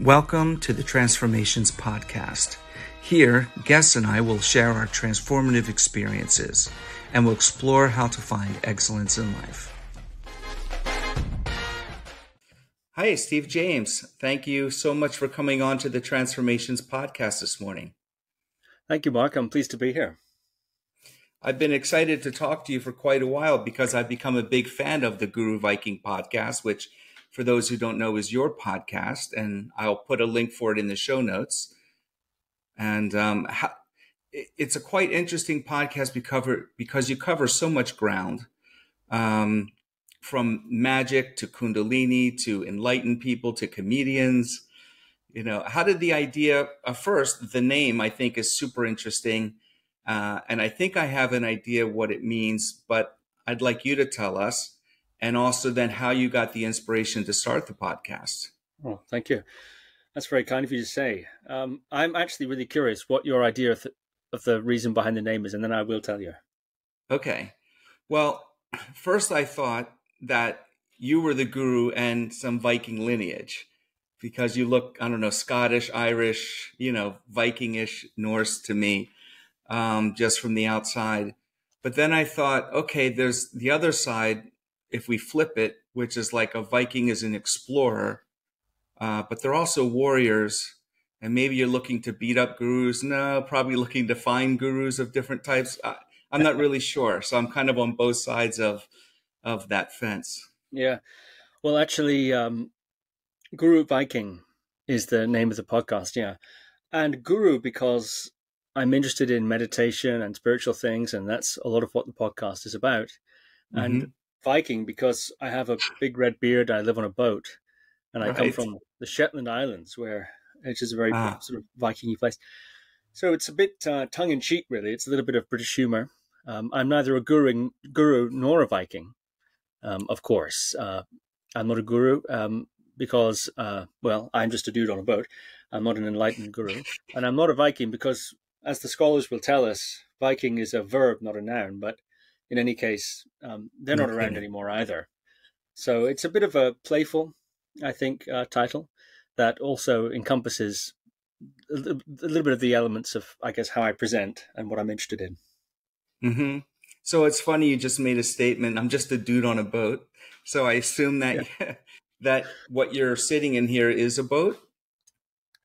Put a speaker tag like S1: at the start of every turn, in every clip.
S1: Welcome to the Transformations Podcast. Here, guests and I will share our transformative experiences and we'll explore how to find excellence in life. Hi, Steve James. Thank you so much for coming on to the Transformations Podcast this morning.
S2: Thank you, Mark. I'm pleased to be here.
S1: I've been excited to talk to you for quite a while because I've become a big fan of the Guru Viking podcast, which for those who don't know, is your podcast, and I'll put a link for it in the show notes. And um, it's a quite interesting podcast because because you cover so much ground, um, from magic to Kundalini to enlightened people to comedians. You know, how did the idea? Uh, first, the name I think is super interesting, uh, and I think I have an idea what it means, but I'd like you to tell us and also then how you got the inspiration to start the podcast.
S2: Oh, thank you. That's very kind of you to say. Um, I'm actually really curious what your idea of the, of the reason behind the name is, and then I will tell you.
S1: Okay. Well, first I thought that you were the guru and some Viking lineage because you look, I don't know, Scottish, Irish, you know, Vikingish, Norse to me, um, just from the outside. But then I thought, okay, there's the other side if we flip it, which is like a Viking is an explorer, uh, but they're also warriors. And maybe you're looking to beat up gurus. No, probably looking to find gurus of different types. I, I'm not really sure. So I'm kind of on both sides of of that fence.
S2: Yeah. Well, actually, um, Guru Viking is the name of the podcast. Yeah. And Guru because I'm interested in meditation and spiritual things, and that's a lot of what the podcast is about. Mm-hmm. And Viking because I have a big red beard. I live on a boat, and I right. come from the Shetland Islands, where which is a very ah. sort of Vikingy place. So it's a bit uh, tongue in cheek, really. It's a little bit of British humor. Um, I'm neither a guru, guru nor a Viking, um, of course. Uh, I'm not a guru um, because, uh, well, I'm just a dude on a boat. I'm not an enlightened guru, and I'm not a Viking because, as the scholars will tell us, Viking is a verb, not a noun. But in any case, um, they're not around anymore either. So it's a bit of a playful, I think, uh, title that also encompasses a little bit of the elements of, I guess, how I present and what I'm interested in.
S1: Mm-hmm. So it's funny you just made a statement. I'm just a dude on a boat. So I assume that yeah. that what you're sitting in here is a boat.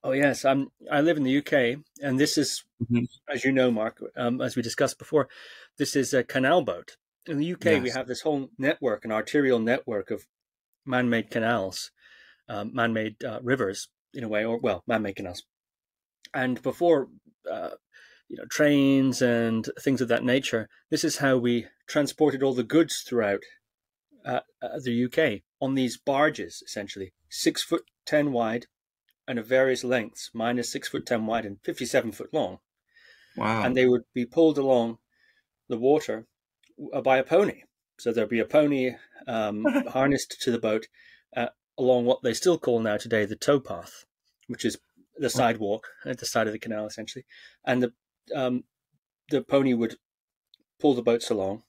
S2: Oh yes, I'm. I live in the UK, and this is, mm-hmm. as you know, Mark, um, as we discussed before, this is a canal boat. In the UK, yes. we have this whole network, an arterial network of man-made canals, um, man-made uh, rivers, in a way, or well, man-made canals. And before, uh, you know, trains and things of that nature, this is how we transported all the goods throughout uh, uh the UK on these barges, essentially six foot ten wide and of various lengths. Mine is six foot ten wide and fifty-seven foot long.
S1: Wow!
S2: And they would be pulled along the water uh, by a pony. So there'd be a pony um, harnessed to the boat uh, along what they still call now today the towpath, which is the sidewalk at the side of the canal, essentially. And the um, the pony would pull the boats along,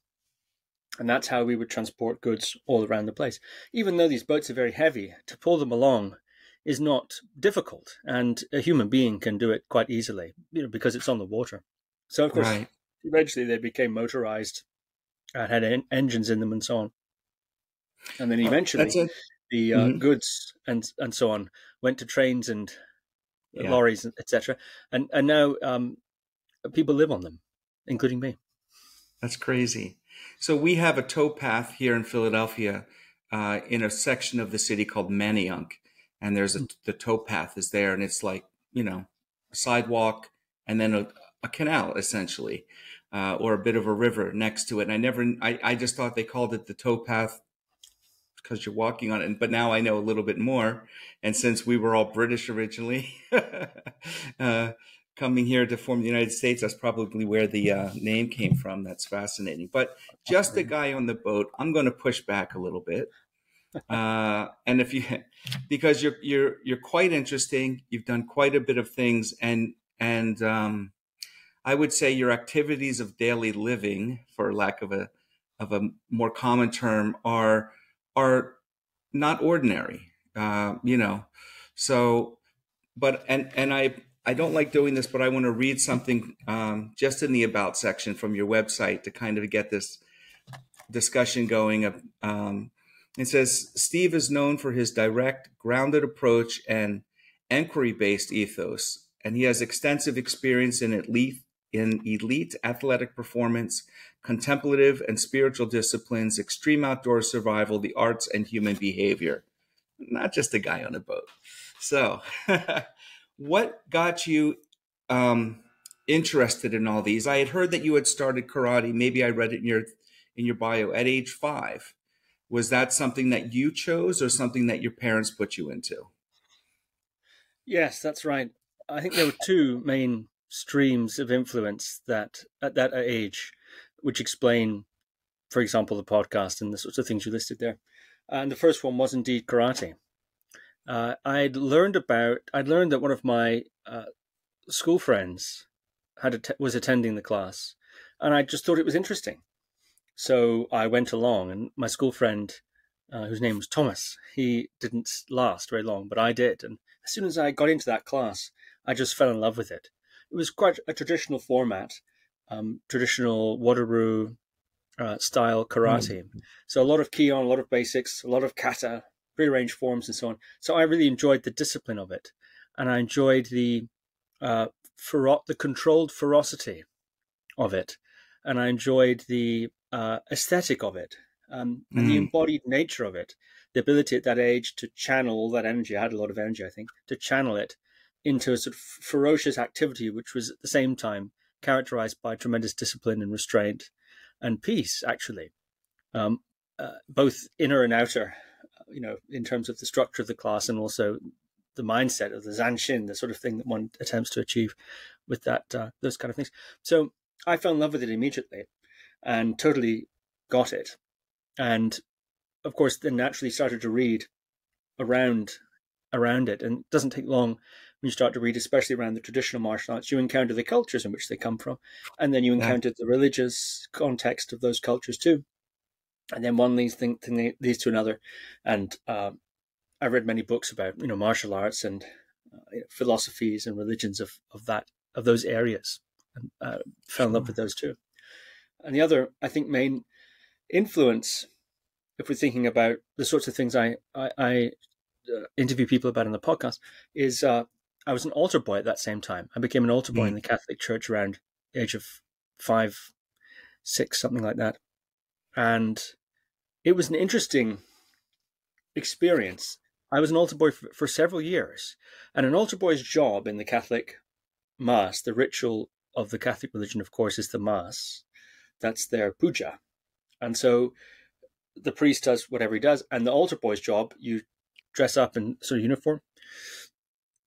S2: and that's how we would transport goods all around the place. Even though these boats are very heavy, to pull them along is not difficult, and a human being can do it quite easily, you know, because it's on the water. So of course, right. eventually they became motorized and had en- engines in them and so on. And then eventually, the uh, mm-hmm. goods and and so on went to trains and yeah. lorries, etc. And and now um, people live on them, including me.
S1: That's crazy. So we have a towpath here in Philadelphia, uh, in a section of the city called Manayunk, and there's a, the towpath is there, and it's like you know a sidewalk and then a, a canal essentially, uh, or a bit of a river next to it. And I never, I, I just thought they called it the towpath because you're walking on it. But now I know a little bit more. And since we were all British originally, uh, coming here to form the United States, that's probably where the uh, name came from. That's fascinating. But just a guy on the boat, I'm going to push back a little bit. Uh, and if you, because you're you're you're quite interesting. You've done quite a bit of things, and and um, I would say your activities of daily living, for lack of a of a more common term, are are not ordinary. Uh, you know, so but and and I I don't like doing this, but I want to read something um, just in the about section from your website to kind of get this discussion going. Um, it says Steve is known for his direct, grounded approach and inquiry-based ethos, and he has extensive experience in elite in elite athletic performance, contemplative and spiritual disciplines, extreme outdoor survival, the arts, and human behavior. Not just a guy on a boat. So, what got you um, interested in all these? I had heard that you had started karate. Maybe I read it in your in your bio at age five. Was that something that you chose, or something that your parents put you into?
S2: Yes, that's right. I think there were two main streams of influence that at that age, which explain, for example, the podcast and the sorts of things you listed there. And the first one was indeed karate. Uh, I'd learned about. I'd learned that one of my uh, school friends had was attending the class, and I just thought it was interesting. So I went along, and my school friend, uh, whose name was Thomas, he didn't last very long, but I did. And as soon as I got into that class, I just fell in love with it. It was quite a traditional format, um, traditional Wado-ryu uh, style karate. Mm. So a lot of kihon, a lot of basics, a lot of kata, prearranged forms and so on. So I really enjoyed the discipline of it, and I enjoyed the uh, fero- the controlled ferocity of it, and I enjoyed the uh, aesthetic of it, um, and mm. the embodied nature of it. The ability at that age to channel all that energy. I had a lot of energy, I think, to channel it into a sort of ferocious activity, which was at the same time characterized by tremendous discipline and restraint and peace, actually, um, uh, both inner and outer you know, in terms of the structure of the class and also the mindset of the Zanshin, the sort of thing that one attempts to achieve with that, uh, those kind of things. So I fell in love with it immediately and totally got it. And of course, then naturally started to read around around it. And it doesn't take long when you start to read, especially around the traditional martial arts, you encounter the cultures in which they come from. And then you encounter yeah. the religious context of those cultures too and then one leads thing, thing leads to another, and uh, I read many books about you know martial arts and uh, philosophies and religions of of that of those areas, and uh, fell in love with those too. And the other, I think, main influence, if we're thinking about the sorts of things I I, I uh, interview people about in the podcast, is uh, I was an altar boy at that same time. I became an altar boy mm. in the Catholic Church around the age of five, six, something like that and it was an interesting experience. I was an altar boy for, for several years, and an altar boy's job in the Catholic Mass, the ritual of the Catholic religion, of course, is the Mass. That's their puja. And so the priest does whatever he does, and the altar boy's job, you dress up in sort of uniform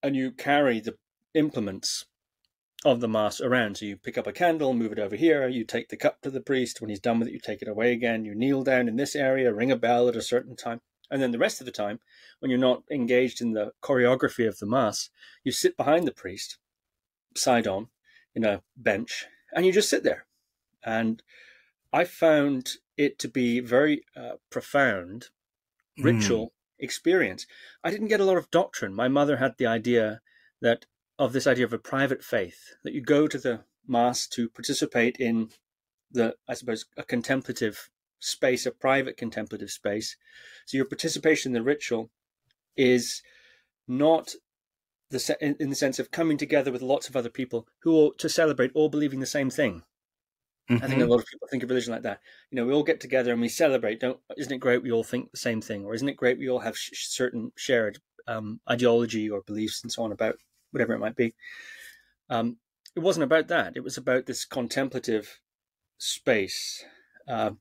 S2: and you carry the implements of the mass around. So you pick up a candle, move it over here, you take the cup to the priest. When he's done with it, you take it away again. You kneel down in this area, ring a bell at a certain time. And then the rest of the time, when you're not engaged in the choreography of the mass, you sit behind the priest, side on, in a bench, and you just sit there. And I found it to be very uh, profound ritual mm. experience. I didn't get a lot of doctrine. My mother had the idea that of this idea of a private faith that you go to the mass to participate in the i suppose a contemplative space a private contemplative space so your participation in the ritual is not the in the sense of coming together with lots of other people who are to celebrate all believing the same thing mm-hmm. i think a mm-hmm. lot of people think of religion like that you know we all get together and we celebrate don't isn't it great we all think the same thing or isn't it great we all have sh- certain shared um, ideology or beliefs and so on about whatever it might be. Um, it wasn't about that. It was about this contemplative space, uh,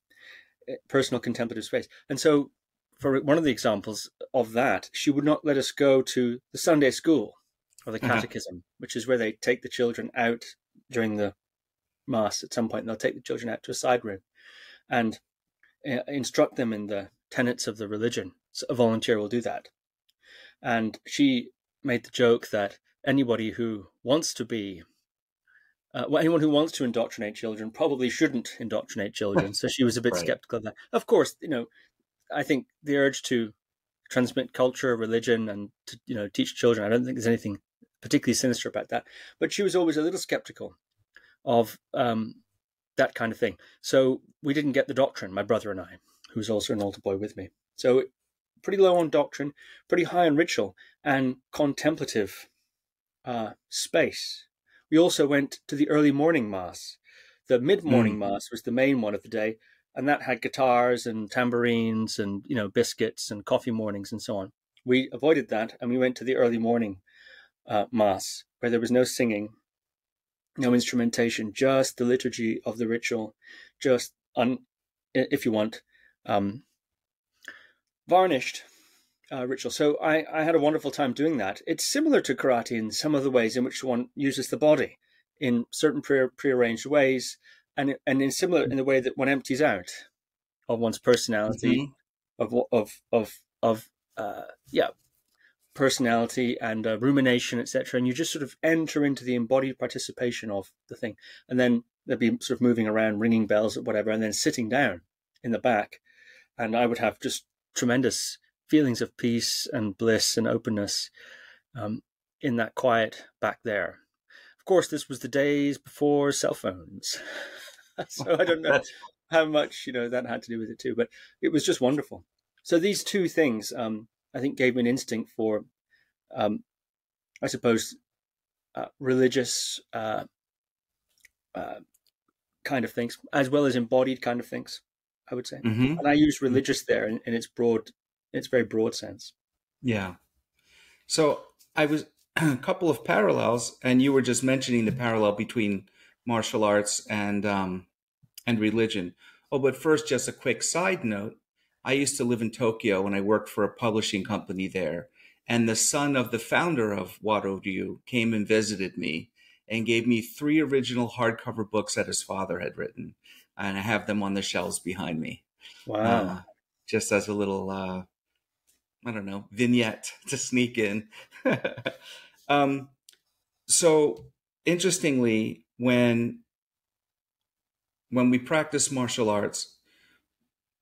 S2: personal contemplative space. And so, for one of the examples of that, she would not let us go to the Sunday school or the uh-huh. catechism, uh-huh. which is where they take the children out during the mass at some point. And they'll take the children out to a side room and uh, instruct them in the tenets of the religion. So a volunteer will do that. And she made the joke that anybody who wants to be uh, well, anyone who wants to indoctrinate children probably shouldn't indoctrinate children. So she was a bit right. skeptical of that. Of course, you know, I think the urge to transmit culture, religion, and to you know teach children. I don't think there's anything particularly sinister about that. But she was always a little skeptical of um, that kind of thing. So we didn't get the doctrine, my brother and I, who's also an altar boy with me. So pretty low on doctrine, pretty high on ritual and contemplative uh, space. We also went to the early morning mass. The mid morning mm. mass was the main one of the day, and that had guitars and tambourines and you know biscuits and coffee mornings and so on. We avoided that, and we went to the early morning uh, mass where there was no singing, no instrumentation, just the liturgy of the ritual, just un, if you want, um, varnished uh, ritual. So I, I had a wonderful time doing that. It's similar to karate in some of the ways in which one uses the body in certain pre prearranged ways, and and in similar in the way that one empties out of one's personality, mm-hmm. of of of of uh, yeah personality and uh, rumination, etc. And you just sort of enter into the embodied participation of the thing, and then they'd be sort of moving around, ringing bells or whatever, and then sitting down in the back, and I would have just tremendous feelings of peace and bliss and openness um, in that quiet back there. Of course, this was the days before cell phones, so I don't know how much you know that had to do with it too. But it was just wonderful. So these two things, um, I think, gave me an instinct for, um, I suppose, uh, religious uh, uh, kind of things, as well as embodied kind of things. I would say, mm-hmm. and I use religious there in, in its broad its very broad sense.
S1: Yeah. So I was a couple of parallels, and you were just mentioning the parallel between martial arts and um, and religion. Oh, but first, just a quick side note. I used to live in Tokyo and I worked for a publishing company there. And the son of the founder of Wado Ryu came and visited me and gave me three original hardcover books that his father had written. And I have them on the shelves behind me.
S2: Wow. Uh,
S1: just as a little uh, I don't know, vignette to sneak in. um, so interestingly, when when we practice martial arts,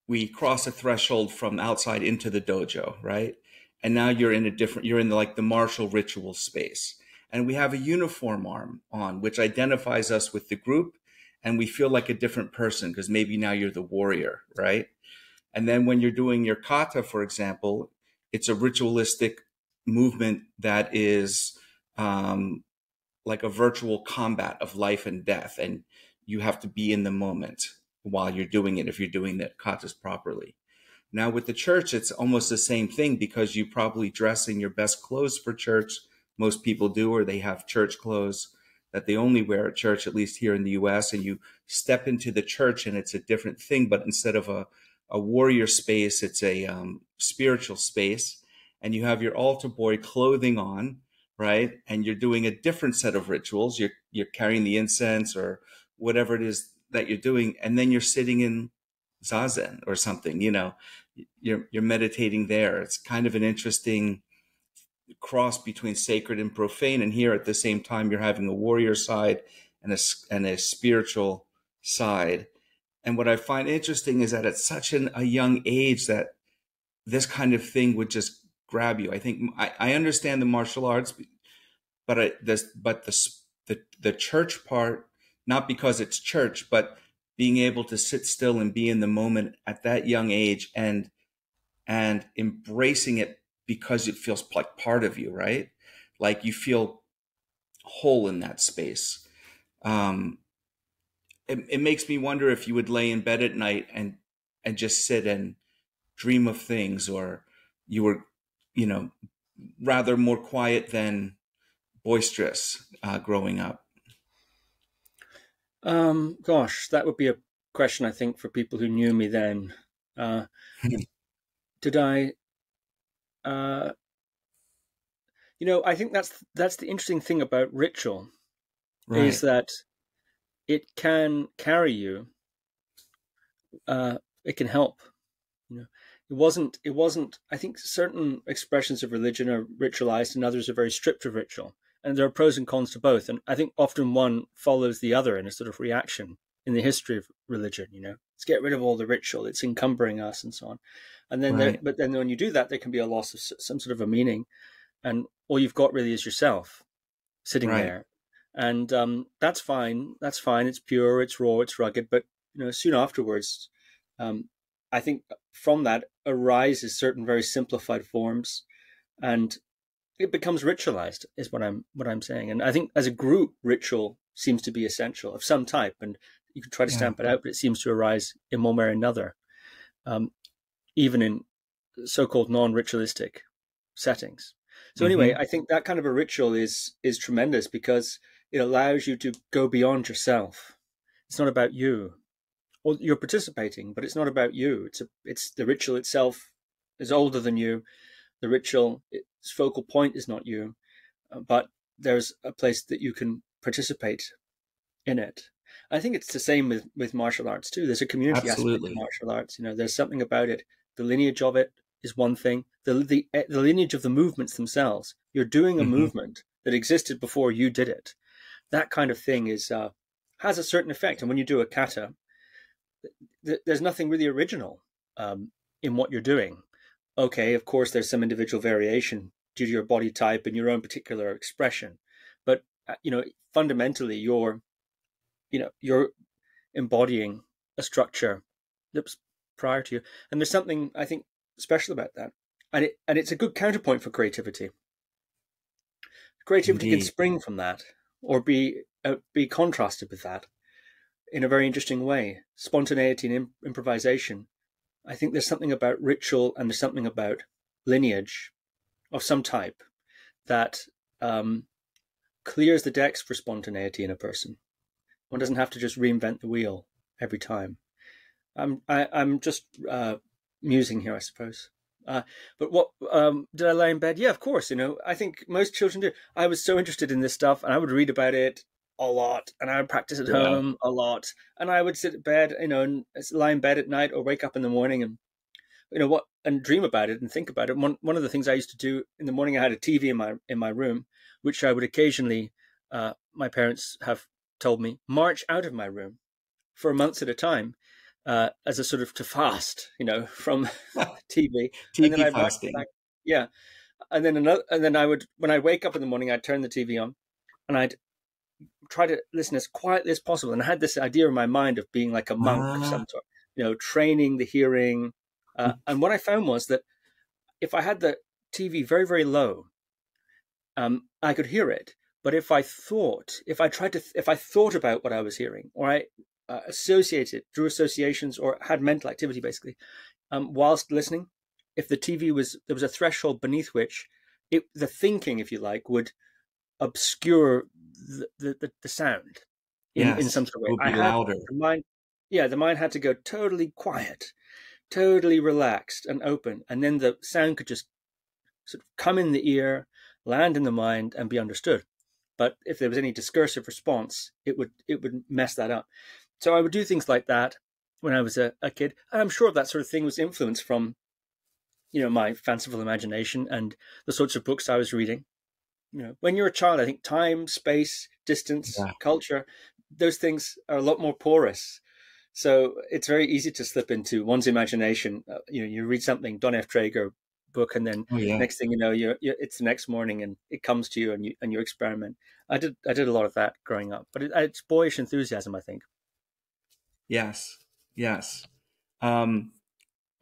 S1: we cross a threshold from outside into the dojo, right? And now you're in a different, you're in the, like the martial ritual space. And we have a uniform arm on, which identifies us with the group. And we feel like a different person because maybe now you're the warrior, right? And then when you're doing your kata, for example, it's a ritualistic movement that is um, like a virtual combat of life and death, and you have to be in the moment while you're doing it if you're doing the katas properly. Now with the church, it's almost the same thing because you probably dress in your best clothes for church. Most people do, or they have church clothes that they only wear at church, at least here in the US. And you step into the church and it's a different thing, but instead of a a warrior space, it's a um, spiritual space, and you have your altar boy clothing on, right? And you're doing a different set of rituals. You're you're carrying the incense or whatever it is that you're doing, and then you're sitting in zazen or something. You know, you're you're meditating there. It's kind of an interesting cross between sacred and profane, and here at the same time you're having a warrior side and a and a spiritual side and what I find interesting is that at such an, a young age that this kind of thing would just grab you. I think I, I understand the martial arts, but I, this, but the, the the church part, not because it's church, but being able to sit still and be in the moment at that young age and and embracing it because it feels like part of you, right? Like you feel whole in that space. Um, it, it makes me wonder if you would lay in bed at night and and just sit and dream of things or you were you know rather more quiet than boisterous uh, growing up
S2: um gosh that would be a question i think for people who knew me then uh did i uh you know i think that's that's the interesting thing about ritual right. is that it can carry you. Uh, it can help. You know, it wasn't. It wasn't. I think certain expressions of religion are ritualized, and others are very stripped of ritual. And there are pros and cons to both. And I think often one follows the other in a sort of reaction in the history of religion. You know, let's get rid of all the ritual; it's encumbering us, and so on. And then, right. there, but then when you do that, there can be a loss of some sort of a meaning, and all you've got really is yourself. sitting right. there, and um, that's fine. That's fine. It's pure. It's raw. It's rugged. But you know, soon afterwards, um, I think from that arises certain very simplified forms, and it becomes ritualized. Is what I'm what I'm saying. And I think as a group, ritual seems to be essential of some type, and you can try to stamp it out, but it seems to arise in one way or another, um, even in so-called non-ritualistic settings. So anyway, mm-hmm. I think that kind of a ritual is is tremendous because it allows you to go beyond yourself. It's not about you. Well, you're participating, but it's not about you. It's a, it's the ritual itself is older than you. The ritual, its focal point is not you, uh, but there's a place that you can participate in it. I think it's the same with, with martial arts too. There's a community Absolutely. aspect of martial arts. You know, there's something about it. The lineage of it is one thing. The the, eh, the lineage of the movements themselves. You're doing a mm-hmm. movement that existed before you did it. That kind of thing is uh, has a certain effect. And when you do a kata, th- there's nothing really original um, in what you're doing. Okay, of course, there's some individual variation due to your body type and your own particular expression, but uh, you know, fundamentally, you're you know you're embodying a structure that's prior to you and there's something i think special about that and it and it's a good counterpoint for creativity creativity Indeed. can spring from that or be uh, be contrasted with that in a very interesting way spontaneity and imp- improvisation i think there's something about ritual and there's something about lineage of some type that um, clears the decks for spontaneity in a person one doesn't have to just reinvent the wheel every time. I'm I, am i am just uh, musing here, I suppose. Uh, but what um, did I lie in bed? Yeah, of course. You know, I think most children do. I was so interested in this stuff, and I would read about it a lot, and I would practice at yeah. home a lot, and I would sit at bed, you know, and lie in bed at night or wake up in the morning and you know what and dream about it and think about it. One one of the things I used to do in the morning, I had a TV in my in my room, which I would occasionally. Uh, my parents have told me, march out of my room for months at a time uh, as a sort of to fast, you know, from TV.
S1: TV and then fasting. Back,
S2: yeah. And then another, and then I would, when I wake up in the morning, I'd turn the TV on and I'd try to listen as quietly as possible. And I had this idea in my mind of being like a monk of ah. some sort, you know, training the hearing. Uh, mm. and what I found was that if I had the TV very, very low, um, I could hear it. But if I thought, if I tried to, if I thought about what I was hearing, or I uh, associated, drew associations, or had mental activity basically, um, whilst listening, if the TV was there was a threshold beneath which it, the thinking, if you like, would obscure the the, the sound in, yes, in some sort of way.
S1: I had, louder.
S2: The mind, yeah, the mind had to go totally quiet, totally relaxed and open, and then the sound could just sort of come in the ear, land in the mind, and be understood. But if there was any discursive response, it would it would mess that up. So I would do things like that when I was a, a kid. And I'm sure that sort of thing was influenced from, you know, my fanciful imagination and the sorts of books I was reading. You know, when you're a child, I think time, space, distance, yeah. culture, those things are a lot more porous. So it's very easy to slip into one's imagination. Uh, you know, you read something, Donn F. Draeger, book and then oh, yeah. next thing you know you're, you're, it's the next morning and it comes to you and you and you experiment i did i did a lot of that growing up but it, it's boyish enthusiasm i think
S1: yes yes um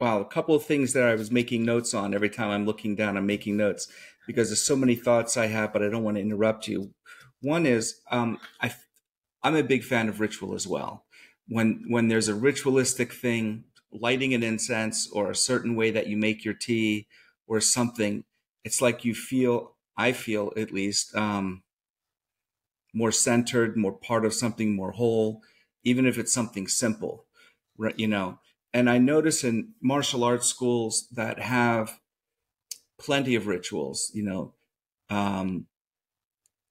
S1: wow a couple of things that i was making notes on every time i'm looking down i'm making notes because there's so many thoughts i have but i don't want to interrupt you one is um i i'm a big fan of ritual as well when when there's a ritualistic thing lighting an incense or a certain way that you make your tea or something, it's like you feel, I feel at least, um, more centered, more part of something more whole, even if it's something simple, right? You know, and I notice in martial arts schools that have plenty of rituals, you know, um,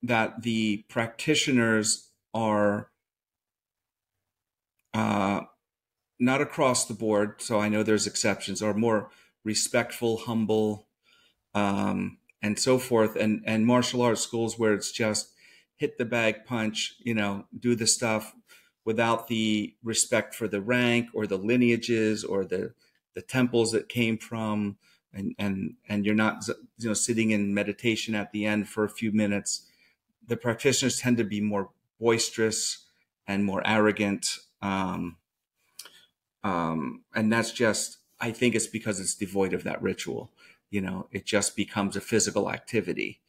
S1: that the practitioners are uh, not across the board. So I know there's exceptions, are more respectful, humble, um, and so forth. And and martial arts schools where it's just hit the bag punch, you know, do the stuff without the respect for the rank or the lineages or the the temples that came from and and and you're not you know sitting in meditation at the end for a few minutes the practitioners tend to be more boisterous and more arrogant. Um, um, and that's just, I think it's because it's devoid of that ritual. You know, it just becomes a physical activity.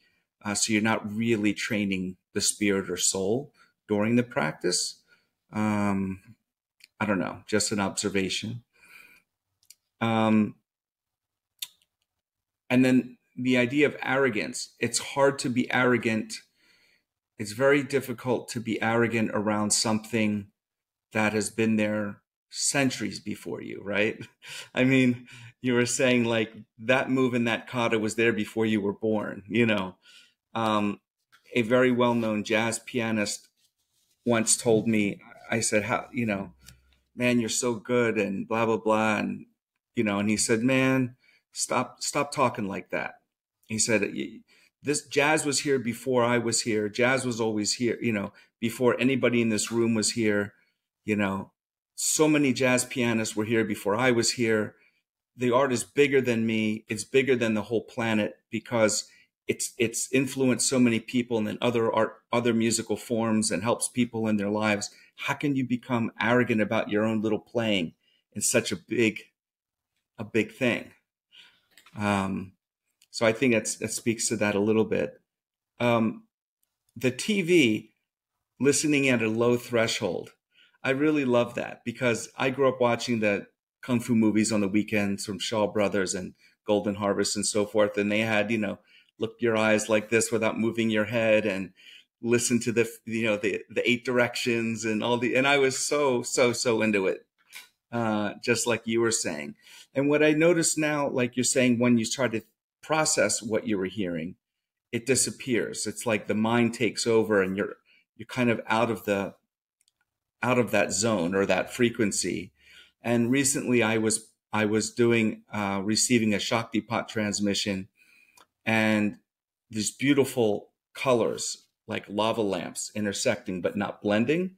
S1: Uh, so you're not really training the spirit or soul during the practice. Um, I don't know, just an observation. Um, and then the idea of arrogance. It's hard to be arrogant. It's very difficult to be arrogant around something that has been there centuries before you, right? I mean, you were saying like that move in that kata was there before you were born, you know. Um, a very well known jazz pianist once told me, I said, How, you know, man, you're so good and blah, blah, blah. And, you know, and he said, man, stop, stop talking like that. He said, this jazz was here before I was here. Jazz was always here, you know, before anybody in this room was here, you know, so many jazz pianists were here before I was here. The art is bigger than me. It's bigger than the whole planet because it's it's influenced so many people and then other art other musical forms and helps people in their lives how can you become arrogant about your own little playing in such a big a big thing? Um, so i think that's that speaks to that a little bit. Um, the tv listening at a low threshold i really love that because i grew up watching the kung fu movies on the weekends from shaw brothers and golden harvest and so forth and they had you know look your eyes like this without moving your head and listen to the you know the the eight directions and all the and I was so so so into it uh, just like you were saying. And what I notice now like you're saying when you try to process what you were hearing it disappears. It's like the mind takes over and you're you're kind of out of the out of that zone or that frequency. And recently I was I was doing uh, receiving a Shaktipat transmission and these beautiful colors like lava lamps intersecting but not blending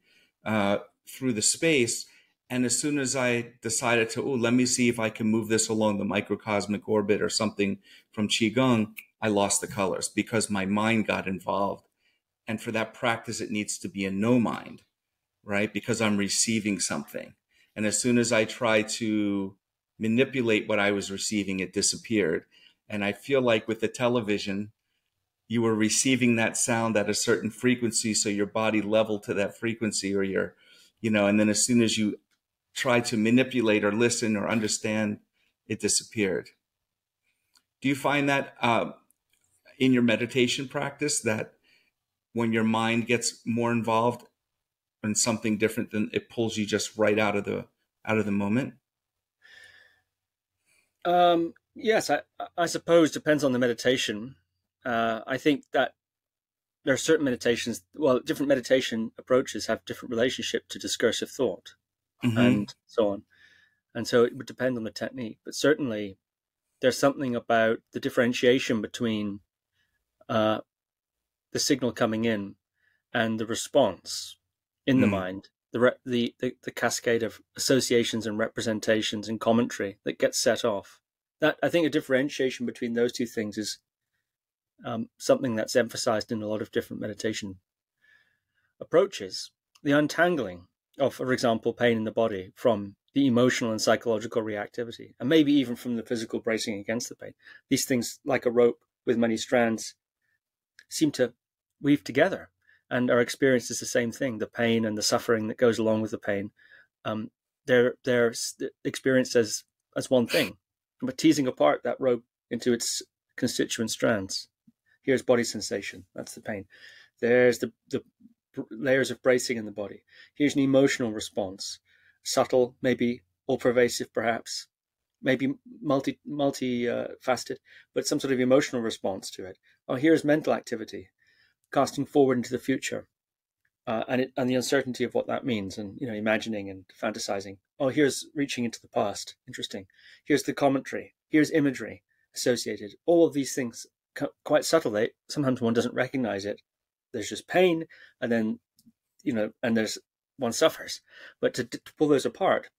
S1: uh, through the space. And as soon as I decided to, oh, let me see if I can move this along the microcosmic orbit or something from Qigong, I lost the colors because my mind got involved. And for that practice, it needs to be a no mind, right? Because I'm receiving something. And as soon as I try to manipulate what I was receiving, it disappeared. And I feel like with the television, you were receiving that sound at a certain frequency. So your body leveled to that frequency or your, you know, and then as soon as you try to manipulate or listen or understand, it disappeared. Do you find that uh, in your meditation practice that when your mind gets more involved in something different, than it pulls you just right out of the out of the moment?
S2: Um, Yes, I, I suppose depends on the meditation. Uh, I think that there are certain meditations. Well, different meditation approaches have different relationship to discursive thought, mm-hmm. and so on. And so it would depend on the technique, but certainly there's something about the differentiation between uh, the signal coming in and the response in mm. the mind, the, re- the, the the cascade of associations and representations and commentary that gets set off that I think a differentiation between those two things is um, something that's emphasized in a lot of different meditation approaches. The untangling of, for example, pain in the body from the emotional and psychological reactivity, and maybe even from the physical bracing against the pain. These things, like a rope with many strands, seem to weave together, and our experience is the same thing: the pain and the suffering that goes along with the pain. Um, they're they're experienced as as one thing, but teasing apart that rope into its constituent strands. Here's body sensation. That's the pain. There's the, the layers of bracing in the body. Here's an emotional response, subtle, maybe all pervasive, perhaps, maybe multi multi uh, faceted, but some sort of emotional response to it. Oh, here's mental activity, casting forward into the future uh, and it, and the uncertainty of what that means, and you know, imagining and fantasizing. Oh, here's reaching into the past. Interesting. Here's the commentary. Here's imagery associated. All of these things quite subtly. Sometimes one doesn't recognize it. There's just pain, and then you know, and there's one suffers. But to, to pull those apart,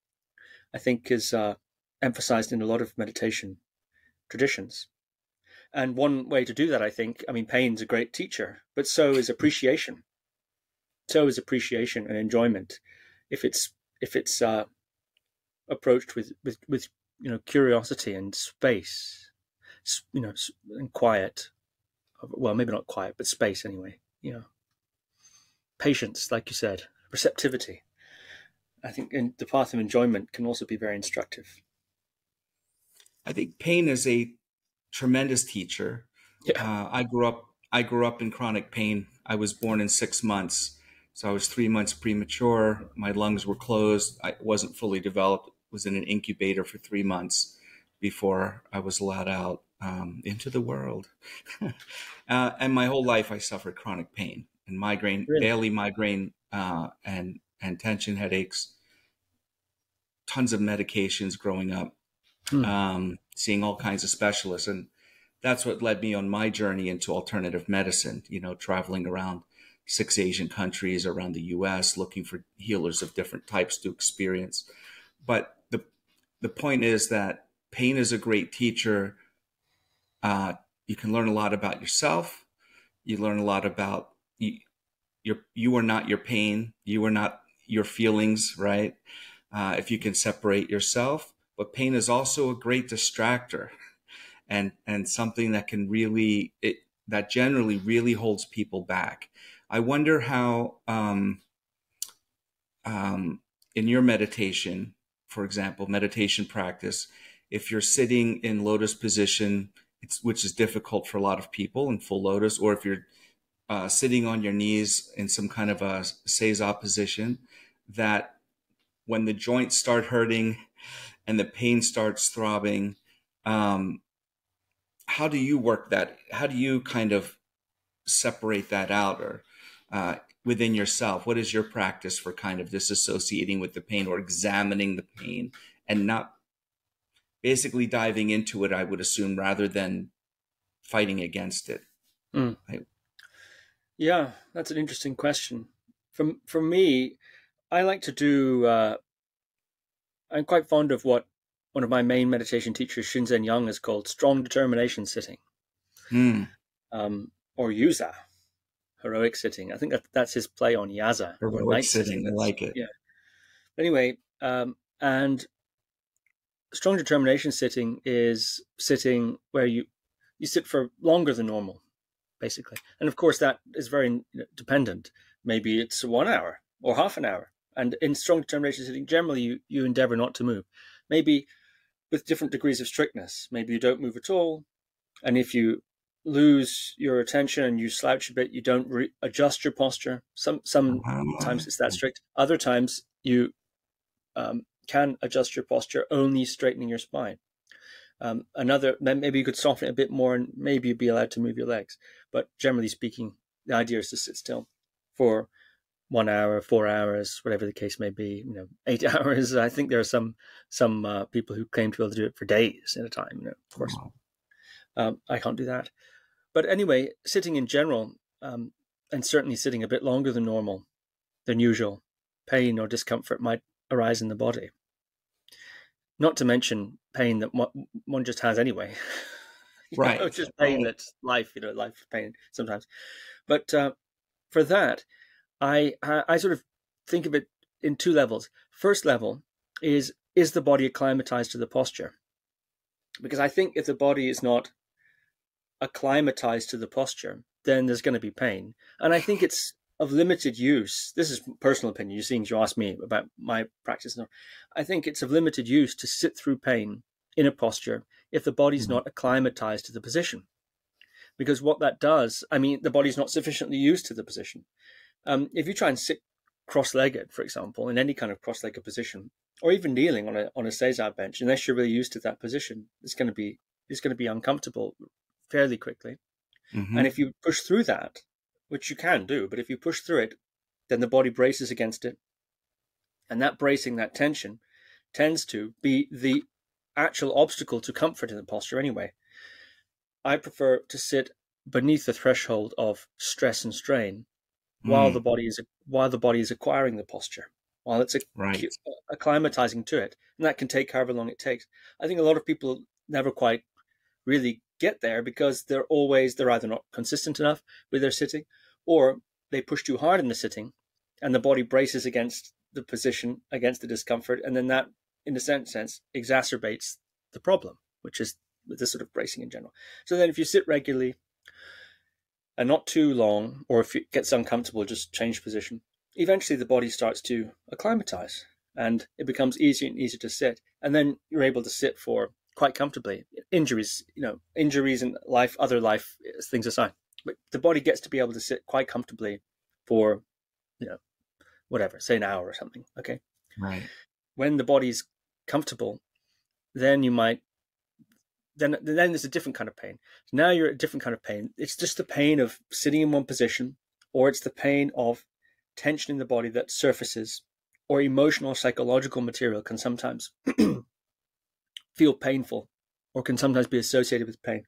S2: I think is uh, emphasized in a lot of meditation traditions. And one way to do that, I think, I mean, pain's a great teacher, but so is appreciation. So is appreciation and enjoyment. If it's if it's uh, approached with, with with you know curiosity and space, you know, and quiet. Well, maybe not quiet, but space anyway. You know, patience, like you said, receptivity. I think in the path of enjoyment can also be very instructive.
S1: I think pain is a tremendous teacher. Yeah. Uh, I grew up. I grew up in chronic pain. I was born in six months, so I was three months premature. My lungs were closed. I wasn't fully developed. Was in an incubator for three months before I was allowed out um, into the world. uh, and my whole life, I suffered chronic pain and migraine, really? daily migraine, uh, and and tension headaches. Tons of medications growing up hmm. um, seeing all kinds of specialists. And that's what led me on my journey into alternative medicine, you know, traveling around six Asian countries around the US, looking for healers of different types to experience. But the, the point is that pain is a great teacher. Uh, you can learn a lot about yourself. You learn a lot about you, you are not your pain. You are not your feelings, right? Uh, if you can separate yourself, but pain is also a great distractor and and something that can really it that generally really holds people back i wonder how um, um, in your meditation for example meditation practice if you're sitting in lotus position which is difficult for a lot of people in full lotus or if you're uh, sitting on your knees in some kind of a seiza position that when the joints start hurting and the pain starts throbbing um, how do you work that? How do you kind of separate that out or uh, within yourself? What is your practice for kind of disassociating with the pain or examining the pain and not basically diving into it i would assume rather than fighting against it mm.
S2: Yeah that's an interesting question from for me i like to do uh, I'm quite fond of what one of my main meditation teachers, Shinzen Young, has called strong determination sitting, mm. um, or yuza, heroic sitting. I think that that's his play on yaza,
S1: heroic sitting. sitting. I like it.
S2: Yeah. Anyway, um, and strong determination sitting is sitting where you you sit for longer than normal, basically, and of course that is very dependent. Maybe it's one hour or half an hour and in strong determination sitting, generally you, you endeavor not to move. Maybe with different degrees of strictness. Maybe you don't move at all. And if you lose your attention and you slouch a bit, you don't re- adjust your posture. Some sometimes it's that strict. Other times you um, can adjust your posture only straightening your spine. Um, another maybe you could soften it a bit more and maybe you'd be allowed to move your legs. But generally speaking, the idea is to sit still for one hour, four hours, whatever the case may be, you know, eight hours. I think there are some some uh, people who claim to be able to do it for days at a time. You know, of course, wow. um, I can't do that. But anyway, sitting in general, um, and certainly sitting a bit longer than normal, than usual, pain or discomfort might arise in the body. Not to mention pain that one just has anyway.
S1: right.
S2: Know, just pain that's life, you know, life pain sometimes. But uh, for that, I, I sort of think of it in two levels. First level is is the body acclimatized to the posture? Because I think if the body is not acclimatized to the posture, then there's going to be pain. And I think it's of limited use. This is personal opinion. You're seeing you ask me about my practice. I think it's of limited use to sit through pain in a posture if the body's mm-hmm. not acclimatized to the position. Because what that does, I mean, the body's not sufficiently used to the position. Um, if you try and sit cross-legged, for example, in any kind of cross-legged position, or even kneeling on a on a seiza bench, unless you're really used to that position, it's going to be it's going to be uncomfortable fairly quickly. Mm-hmm. And if you push through that, which you can do, but if you push through it, then the body braces against it, and that bracing, that tension, tends to be the actual obstacle to comfort in the posture anyway. I prefer to sit beneath the threshold of stress and strain while mm. the body is while the body is acquiring the posture, while it's
S1: right.
S2: acclimatizing to it, and that can take however long it takes. I think a lot of people never quite really get there because they're always they're either not consistent enough with their sitting or they push too hard in the sitting and the body braces against the position against the discomfort. And then that in a sense exacerbates the problem which is with the sort of bracing in general. So then if you sit regularly and not too long or if it gets uncomfortable just change position eventually the body starts to acclimatize and it becomes easier and easier to sit. And then you're able to sit for quite comfortably. Injuries, you know, injuries and life, other life things aside, but the body gets to be able to sit quite comfortably for, you know, whatever, say an hour or something. Okay.
S1: Right.
S2: When the body's comfortable, then you might. Then, then there's a different kind of pain. Now you're at a different kind of pain. It's just the pain of sitting in one position, or it's the pain of tension in the body that surfaces, or emotional or psychological material can sometimes feel painful or can sometimes be associated with pain.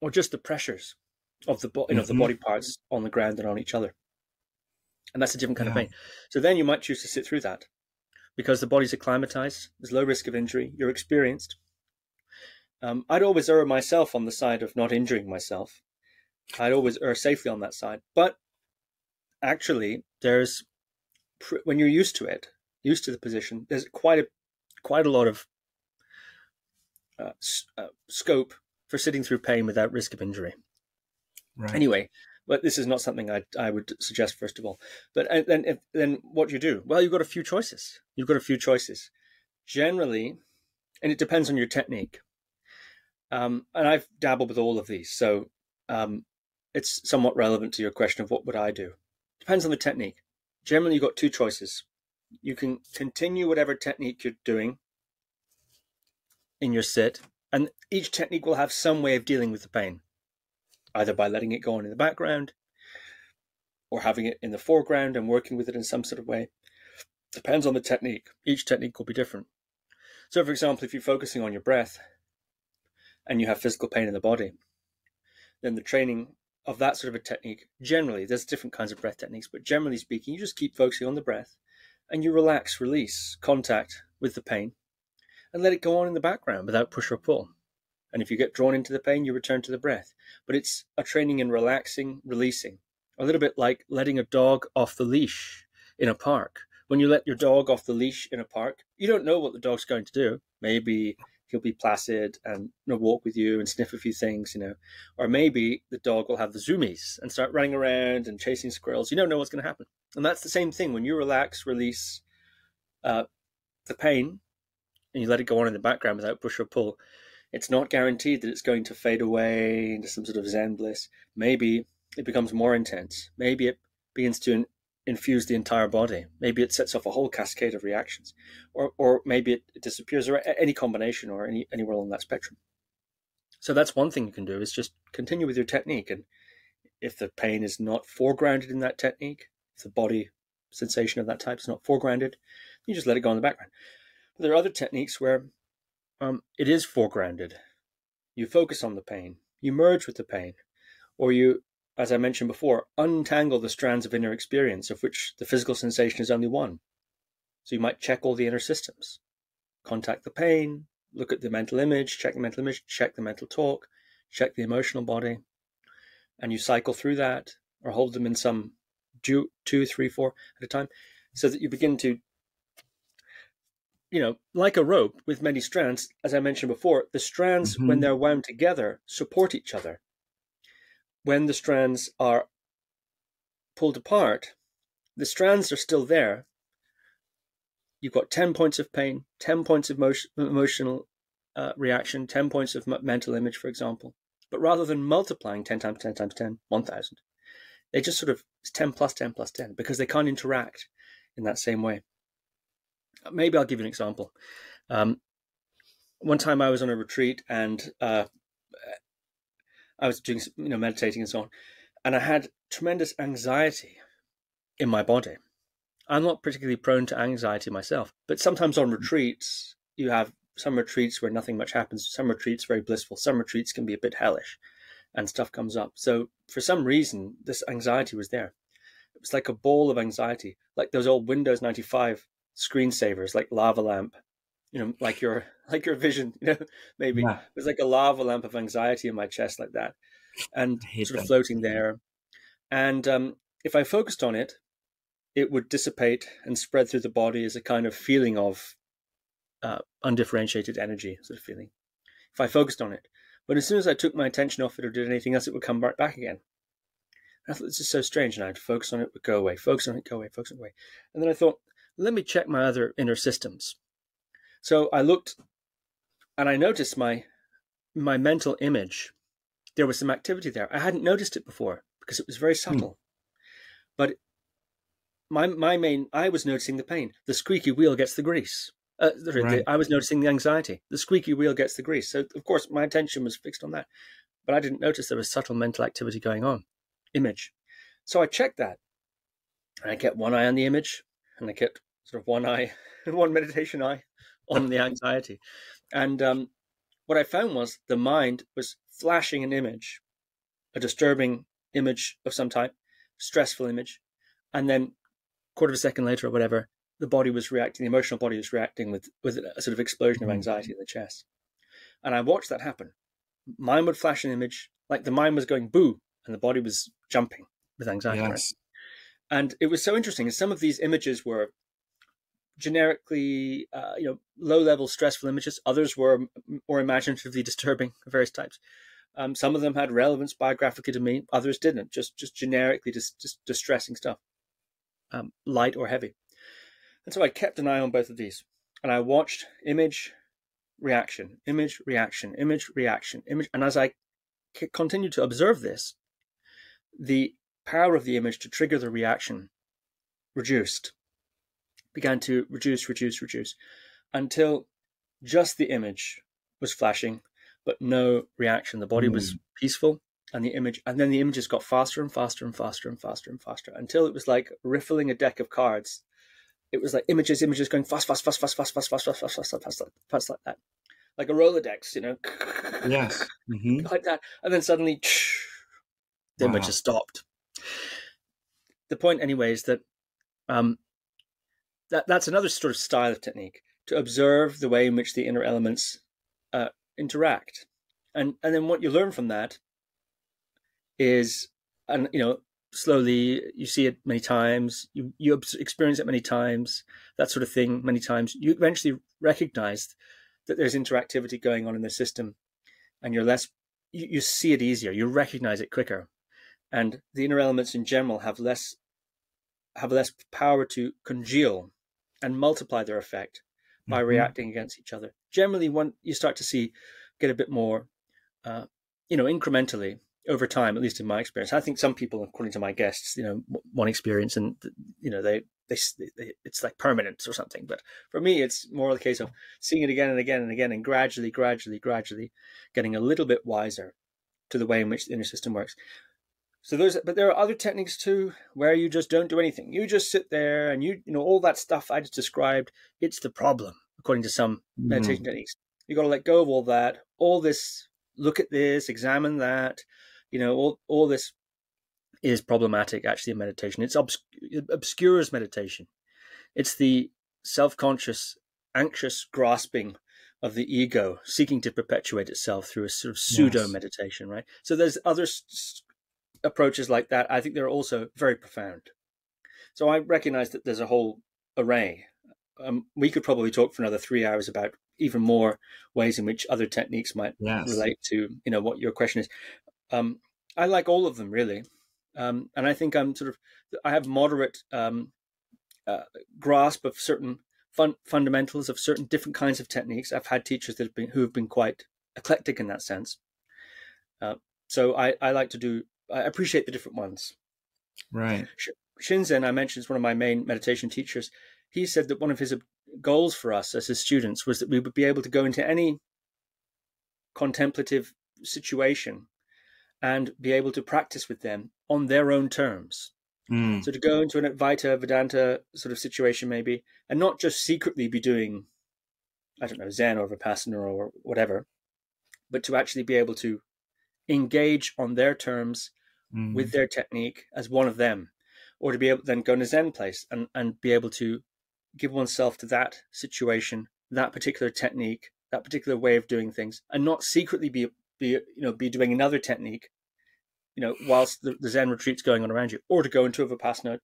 S2: Or just the pressures of the, know, mm-hmm. the body parts on the ground and on each other. And that's a different kind yeah. of pain. So then you might choose to sit through that because the body's acclimatized, there's low risk of injury, you're experienced. Um, I'd always err myself on the side of not injuring myself. I'd always err safely on that side. But actually, there's when you're used to it, used to the position, there's quite a quite a lot of uh, uh, scope for sitting through pain without risk of injury. Right. Anyway, but this is not something I I would suggest first of all. But uh, then if, then what do you do? Well, you've got a few choices. You've got a few choices. Generally, and it depends on your technique. Um, and I've dabbled with all of these, so um, it's somewhat relevant to your question of what would I do. Depends on the technique. Generally, you've got two choices you can continue whatever technique you're doing in your sit, and each technique will have some way of dealing with the pain, either by letting it go on in the background or having it in the foreground and working with it in some sort of way. Depends on the technique. Each technique will be different. So, for example, if you're focusing on your breath and you have physical pain in the body, then the training of that sort of a technique, generally, there's different kinds of breath techniques, but generally speaking, you just keep focusing on the breath and you relax, release contact with the pain and let it go on in the background without push or pull. And if you get drawn into the pain, you return to the breath. But it's a training in relaxing, releasing, a little bit like letting a dog off the leash in a park. When you let your dog off the leash in a park, you don't know what the dog's going to do. Maybe he'll be placid and you know, walk with you and sniff a few things, you know. Or maybe the dog will have the zoomies and start running around and chasing squirrels. You don't know what's going to happen. And that's the same thing when you relax, release uh, the pain, and you let it go on in the background without push or pull. It's not guaranteed that it's going to fade away into some sort of Zen bliss. Maybe it becomes more intense. Maybe it begins to infuse the entire body. Maybe it sets off a whole cascade of reactions, or or maybe it, disappears, or any combination, or any anywhere along that spectrum. So that's one thing you can do is just continue with your technique, and if the pain is not foregrounded in that technique, the body sensation of that type is not foregrounded, you just let it go in the background. But there are other techniques where um, it is foregrounded. You focus on the pain, you merge with the pain, or you as I mentioned before, untangle the strands of inner experience, of which the physical sensation is only one. So you might check all the inner systems, contact the pain, look at the mental image, check the mental image, check the mental talk, check the emotional body, and you cycle through that or hold them in some two, two, three, four at a time, so that you begin to, you know, like a rope with many strands, as I mentioned before, the strands, mm-hmm. when they're wound together, support each other when the strands are pulled apart, the strands are still there. You've got 10 points of pain, 10 points of motion, emotional uh, reaction, 10 points of mental image, for example. But rather than multiplying 10 times 10 times 10, 1000, they just sort of, 10 plus 10 plus 10 because they can't interact in that same way. Maybe I'll give you an example. Um, one time I was on a retreat and uh, I was doing, you know, meditating and so on, and I had tremendous anxiety in my body. I'm not particularly prone to anxiety myself, but sometimes on retreats, you have some retreats where nothing much happens, some retreats very blissful, some retreats can be a bit hellish and stuff comes up. So for some reason, this anxiety was there. It was like a ball of anxiety, like those old Windows 95 screensavers, like lava lamp, you know, like your like your vision, you know, maybe
S1: Yeah.
S2: it was like a lava lamp of anxiety in my chest, like that, and sort of floating there. And um, if I focused on it, it would dissipate and spread through the body as a kind of feeling of uh, undifferentiated energy, sort of feeling. If I focused on it, but as soon as I took my attention off it or did anything else, it would come right back again. And I thought this is so strange, and I'd focus on it, would go away, focus on it, go away, focus on it, away. And then I thought, let me check my other inner systems. So I looked, and I noticed my my mental image. There was some activity there. I hadn't noticed it before because it was very hmm. subtle. But my my main, I was noticing the pain. The squeaky wheel gets the grease. Uh, sorry, the-
S1: Right.
S2: I was noticing the anxiety. The squeaky wheel gets the grease. So of course my attention was fixed on that, but I didn't notice there was subtle mental activity going on. Image. So I checked that, and I kept one eye on the image, and I kept sort of one eye, one meditation eye on the anxiety, and um, what I found was the mind was flashing an image, a disturbing image of some type, stressful image, and then quarter of a second later or whatever, the body was reacting, the emotional body was reacting with with a sort of explosion of
S1: Mhm.
S2: anxiety in the chest. And I watched that happen. Mine would flash an image, like the mind was going boo, and the body was jumping with anxiety.
S1: Yes.
S2: And it was so interesting. Some of these images were generically, uh, you know, low-level stressful images. Others were more imaginatively disturbing of various types. Um, some of them had relevance biographically to me. Others didn't. Just just generically dis- dis- distressing stuff, um, light or heavy. And so I kept an eye on both of these, and I watched image, reaction, image, reaction, image, reaction, image. And as I c- continued to observe this, the power of the image to trigger the reaction reduced, began to reduce, reduce, reduce, until just the image was flashing, but no reaction. The body was hmm. peaceful, and the image, and then the images got faster and faster and faster and faster and faster until it was like riffling a deck of cards. It was like images, images going fast, fast, fast, fast, fast, fast, fast, fast, fast, fast, fast, fast, fast like that, like a Rolodex, you know.
S1: Yes. hmm
S2: like that, and then suddenly the image has stopped. The point, anyway, is that um, that that's another sort of style of technique to observe the way in which the inner elements uh, interact, and and then what you learn from that is, and you know, slowly you see it many times, you you experience it many times, that sort of thing many times. You eventually recognize that there's interactivity going on in the system, and you're less you, you see it easier, you recognize it quicker, and the inner elements in general have less have less power to congeal and multiply their effect by
S1: Mhm.
S2: reacting against each other. Generally, when you start to see get a bit more, uh, you know, incrementally over time, at least in my experience. I think some people, according to my guests, you know, one experience and you know they they, they it's like permanent or something. But for me, it's more the case of seeing it again and again and again, and gradually, gradually, gradually, getting a little bit wiser to the way in which the inner system works. So there's, but there are other techniques too where you just don't do anything. You just sit there and you, you know, all that stuff I just described. It's the problem, according to some
S1: Mhm.
S2: meditation techniques. You got to let go of all that. All this, look at this, examine that. You know, all all this is problematic actually in meditation. It's obs- it obscures meditation. It's the self-conscious, anxious grasping of the ego seeking to perpetuate itself through a sort of pseudo
S1: Yes.
S2: meditation, right? So there's other s- s- approaches like that. I think they're also very profound. So I recognize that there's a whole array. Um, we could probably talk for another three hours about even more ways in which other techniques might
S1: Yes.
S2: relate to you know what your question is. Um, I like all of them really, um, and I think I'm sort of I have moderate um, uh, grasp of certain fun- fundamentals of certain different kinds of techniques. I've had teachers that have been who have been quite eclectic in that sense. Uh, so I, I like to do I appreciate the different ones.
S1: Right.
S2: Shinzen, I mentioned, is one of my main meditation teachers. He said that one of his goals for us as his students was that we would be able to go into any contemplative situation and be able to practice with them on their own terms.
S1: Mm.
S2: So to go into an Advaita Vedanta sort of situation, maybe, and not just secretly be doing, I don't know, Zen or Vipassana or whatever, but to actually be able to engage on their terms
S1: Mm.
S2: with their technique as one of them, or to be able to then go in a Zen place and, and be able to give oneself to that situation, that particular technique, that particular way of doing things, and not secretly be be you know be doing another technique, you know, whilst the, the Zen retreat's going on around you, or to go into a Vipassana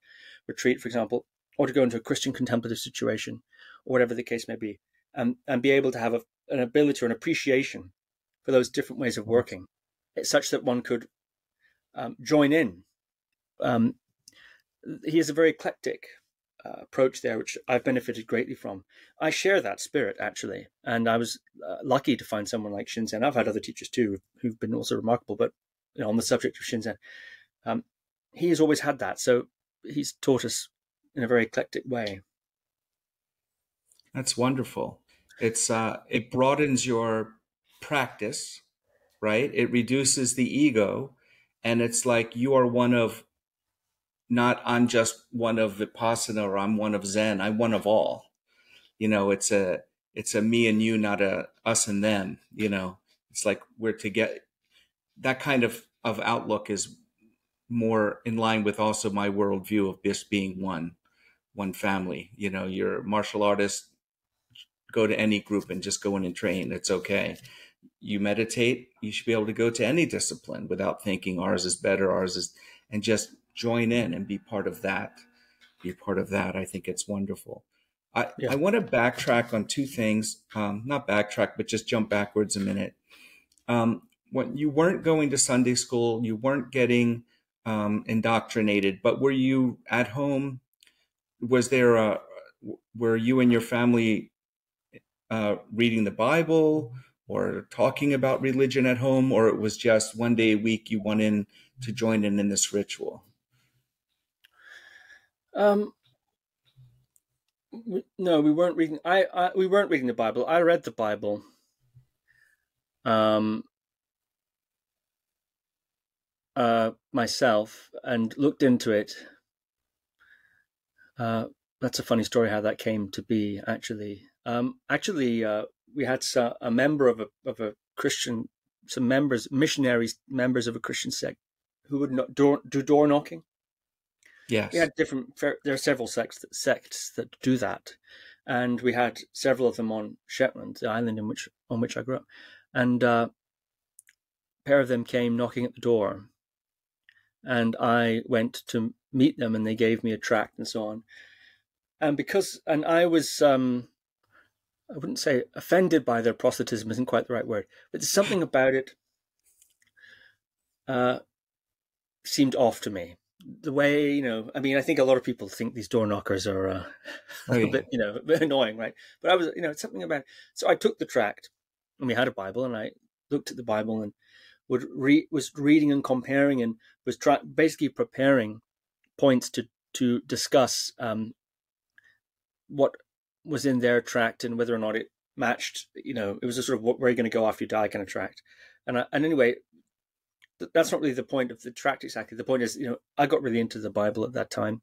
S2: retreat, for example, or to go into a Christian contemplative situation, or whatever the case may be, and and be able to have a, an ability or an appreciation for those different ways of working, it's such that one could um, join in. Um, he has a very eclectic uh, approach there, which I've benefited greatly from. I share that spirit actually, and I was uh, lucky to find someone like Shinzen. I've had other teachers too who've been also remarkable, but you know, on the subject of Shinzen, um, he has always had that. So he's taught us in a very eclectic way.
S1: That's wonderful. It's uh, it broadens your practice, right? It reduces the ego, and it's like you are one of not I'm just one of Vipassana or I'm one of Zen. I'm one of all. You know, it's a it's a me and you, not a us and them. You know, it's like we're to get that kind of of outlook is more in line with also my worldview of just being one one family. You know, you're a martial artist, go to any group and just go in and train. It's okay. You meditate, you should be able to go to any discipline without thinking ours is better, ours is, and just join in and be part of that. Be part of that. I think it's wonderful. I, yeah. I want to backtrack on two things. Um, not backtrack, but just jump backwards a minute. Um, when you weren't going to Sunday school, you weren't getting um, indoctrinated, but were you at home? Was there a, were you and your family uh, reading the Bible or talking about religion at home, or it was just one day a week you went in to join in in this ritual?
S2: Um, no, we weren't reading. I, I we weren't reading the Bible. I read the Bible. Um, uh, myself and looked into it. Uh, that's a funny story how that came to be. Actually, um, actually, uh, we had a member of a of a Christian, some members, missionaries, members of a Christian sect, who would not do door knocking.
S1: Yes.
S2: We had different, there are several sects, sects that do that. And we had several of them on Shetland, the island in which, on which I grew up. And uh, a pair of them came knocking at the door. And I went to meet them and they gave me a tract and so on. And because, and I was, um, I wouldn't say offended by their proselytism isn't quite the right word, but there's something about it uh, seemed off to me the way you know i mean i think a lot of people think these door knockers are uh, a little bit you know a bit annoying right? But i was you know it's something about so i took the tract and we had a bible and i looked at the bible and would read was reading and comparing and was try, basically preparing points to to discuss um, what was in their tract and whether or not it matched you know it was a sort of what where are you going to go after you die? kind of tract. And I, and anyway that's not really the point of the tract exactly. The point is, you know, I got really into the Bible at that time,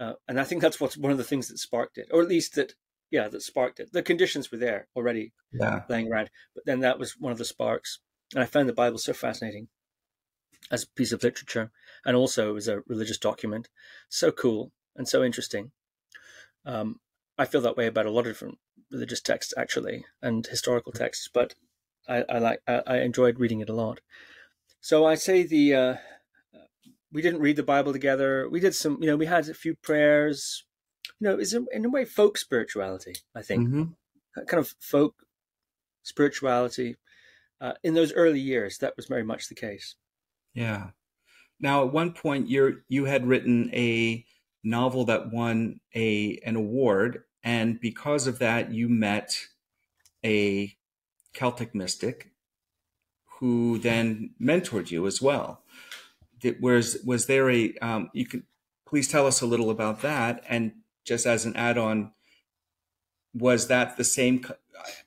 S2: uh, and I think that's what's one of the things that sparked it, or at least that, yeah, that sparked it. The conditions were there already,
S1: yeah.
S2: laying around, but then that was one of the sparks, and I found the Bible so fascinating as a piece of literature, and also as a religious document, so cool and so interesting. Um, I feel that way about a lot of different religious texts, actually, and historical texts, but I, I like I, I enjoyed reading it a lot. So I say the uh, we didn't read the Bible together. We did some, you know, we had a few prayers. You know, is in a way folk spirituality. I think mm-hmm. kind of folk spirituality uh, in those early years. That was very much the case.
S1: Yeah. Now, at one point, you you had written a novel that won a an award, and because of that, you met a Celtic mystic who then mentored you as well. Was was there a um, you could please tell us a little about that and just as an add-on was that the same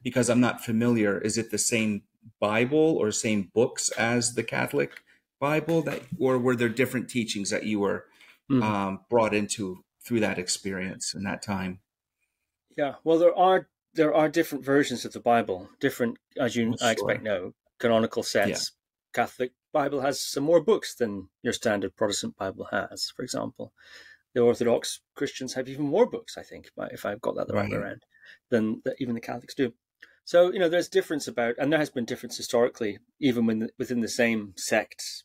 S1: because i'm not familiar is it the same bible or same books as the catholic bible that or were there different teachings that you were mm-hmm. um, brought into through that experience in that time
S2: yeah well there are there are different versions of the bible different as you oh, i expect know canonical sets. Yeah. Catholic Bible has some more books than your standard Protestant Bible has, for example. The Orthodox Christians have even more books, I think, if I've got that the right, way around, than even the Catholics do. So you know, there's difference about, and there has been difference historically, even when within the same sects,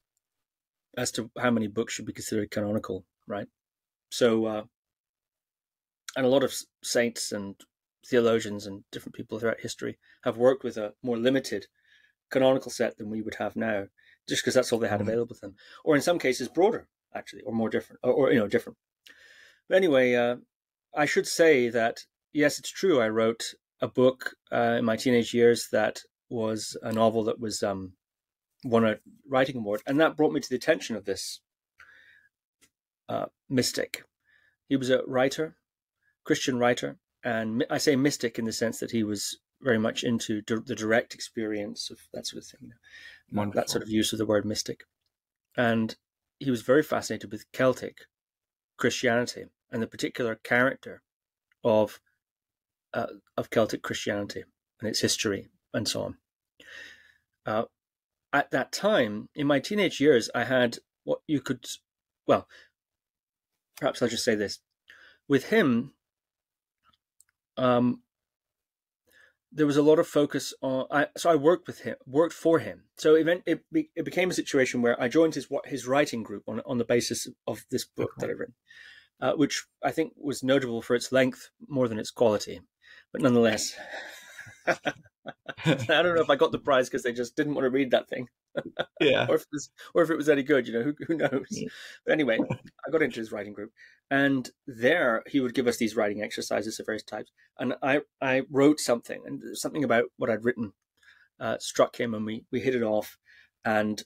S2: as to how many books should be considered canonical, right? So, uh, and a lot of saints and theologians and different people throughout history have worked with a more limited canonical set than we would have now, just because that's all they had mm-hmm. available to them, or in some cases broader, actually, or more different, or, or you know, different. But anyway, uh, I should say that yes, it's true. I wrote a book uh, in my teenage years that was a novel that was um, won a writing award, and that brought me to the attention of this uh, mystic. He was a writer, Christian writer, and I say mystic in the sense that he was very much into the direct experience of that sort of thing, Wonderful. that sort of use of the word mystic, and he was very fascinated with Celtic Christianity and the particular character of uh, of Celtic Christianity and its history and so on. Uh, at that time, in my teenage years, I had what you could, well, perhaps I'll just say this. With him, um, there was a lot of focus on. I, so I worked with him, worked for him. So event, it, it became a situation where I joined his what his writing group on on the basis of this book okay. that I've written, uh, which I think was notable for its length more than its quality but nonetheless, I don't know if I got the prize because they just didn't want to read that thing.
S1: yeah.
S2: or if it was, or if it was any good, you know, who, who knows? Yeah. But anyway, I got into his writing group, and there he would give us these writing exercises of various types, and I I wrote something, and something about what I'd written uh, struck him, and we we hit it off, and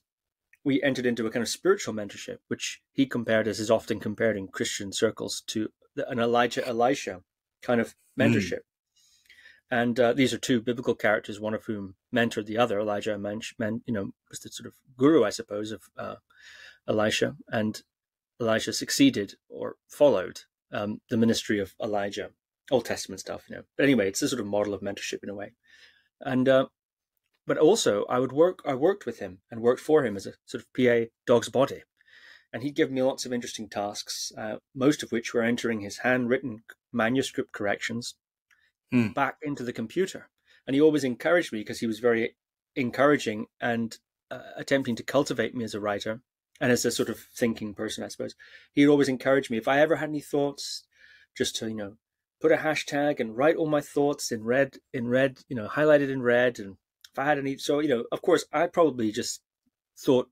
S2: we entered into a kind of spiritual mentorship, which he compared as is often compared in Christian circles to an Elijah Elisha kind of hmm. mentorship. Mm. And uh, these are two biblical characters, one of whom mentored the other. Elijah, men, you know, was the sort of guru, I suppose, of uh, Elisha, and Elisha succeeded or followed um, the ministry of Elijah, Old Testament stuff, you know. But anyway, it's a sort of model of mentorship in a way. And uh, but also, I would work. I worked with him and worked for him as a sort of PA dog's body, and he'd give me lots of interesting tasks, uh, most of which were entering his handwritten manuscript corrections mm. back into the computer. And he always encouraged me because he was very encouraging and uh, attempting to cultivate me as a writer and as a sort of thinking person, I suppose. He'd always encourage me if I ever had any thoughts, just to you know put a hashtag and write all my thoughts in red, in red, you know, highlighted in red. And if I had any, so you know, of course, I probably just thought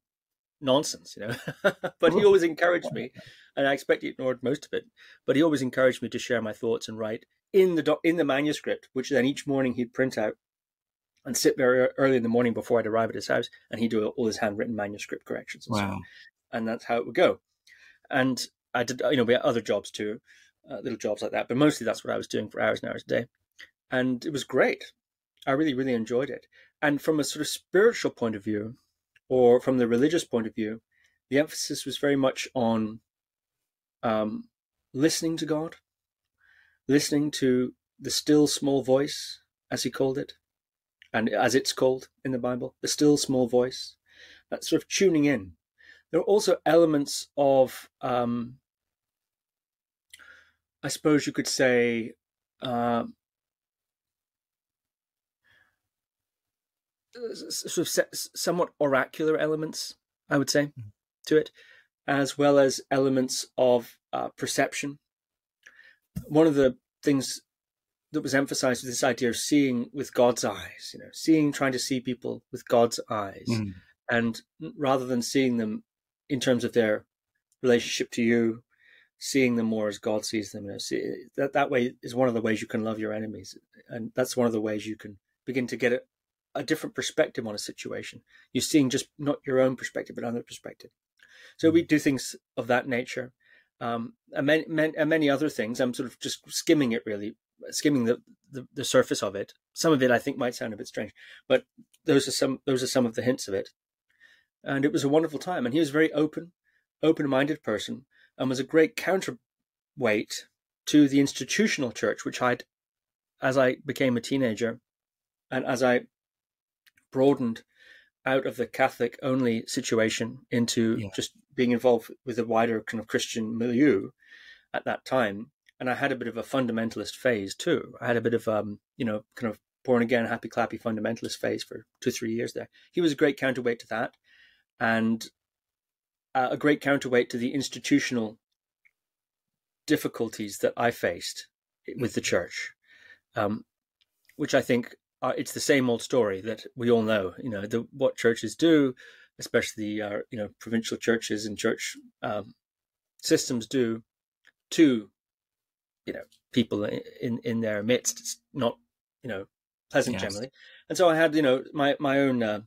S2: nonsense, you know. but he always encouraged me, and I expect he ignored most of it. But he always encouraged me to share my thoughts and write in the in the manuscript, which then each morning he'd print out and sit very early in the morning before I'd arrive at his house, and he'd do all his handwritten manuscript corrections. And wow! So and that's how it would go. And I did, you know, we had other jobs too, uh, little jobs like that, but mostly that's what I was doing for hours and hours a day, and it was great. I really, really enjoyed it. And from a sort of spiritual point of view, or from the religious point of view, the emphasis was very much on um, listening to God, listening to the still small voice, as he called it, and as it's called in the Bible, the still small voice, that sort of tuning in. There are also elements of, um, I suppose you could say, uh, sort of somewhat oracular elements, I would say, mm-hmm. to it, as well as elements of uh, perception one of the things that was emphasized was this idea of seeing with God's eyes, you know, seeing, trying to see people with God's eyes, mm. and rather than seeing them in terms of their relationship to you, seeing them more as God sees them. You know, see, that that way is one of the ways you can love your enemies, and that's one of the ways you can begin to get a, different perspective on a situation. You're seeing just not your own perspective, but another perspective. So we mm. do things of that nature um, and, many, many, and many other things. I'm sort of just skimming it really, skimming the, the, the surface of it. Some of it I think might sound a bit strange, but those are some those are some of the hints of it. And it was a wonderful time. And he was a very open, open-minded person, and was a great counterweight to the institutional church, which I'd, as I became a teenager, and as I broadened out of the Catholic only situation into yeah. just being involved with a wider kind of Christian milieu at that time. And I had a bit of a fundamentalist phase too. I had a bit of, um, you know, kind of born again, happy clappy fundamentalist phase for two three years there. He was a great counterweight to that, and uh, a great counterweight to the institutional difficulties that I faced with the church, um, which I think uh, it's the same old story that we all know. You know, the, what churches do, especially uh, you know provincial churches and church um, systems do to you know people in in their midst. It's not you know pleasant yes. generally, and so I had you know my my own. Uh,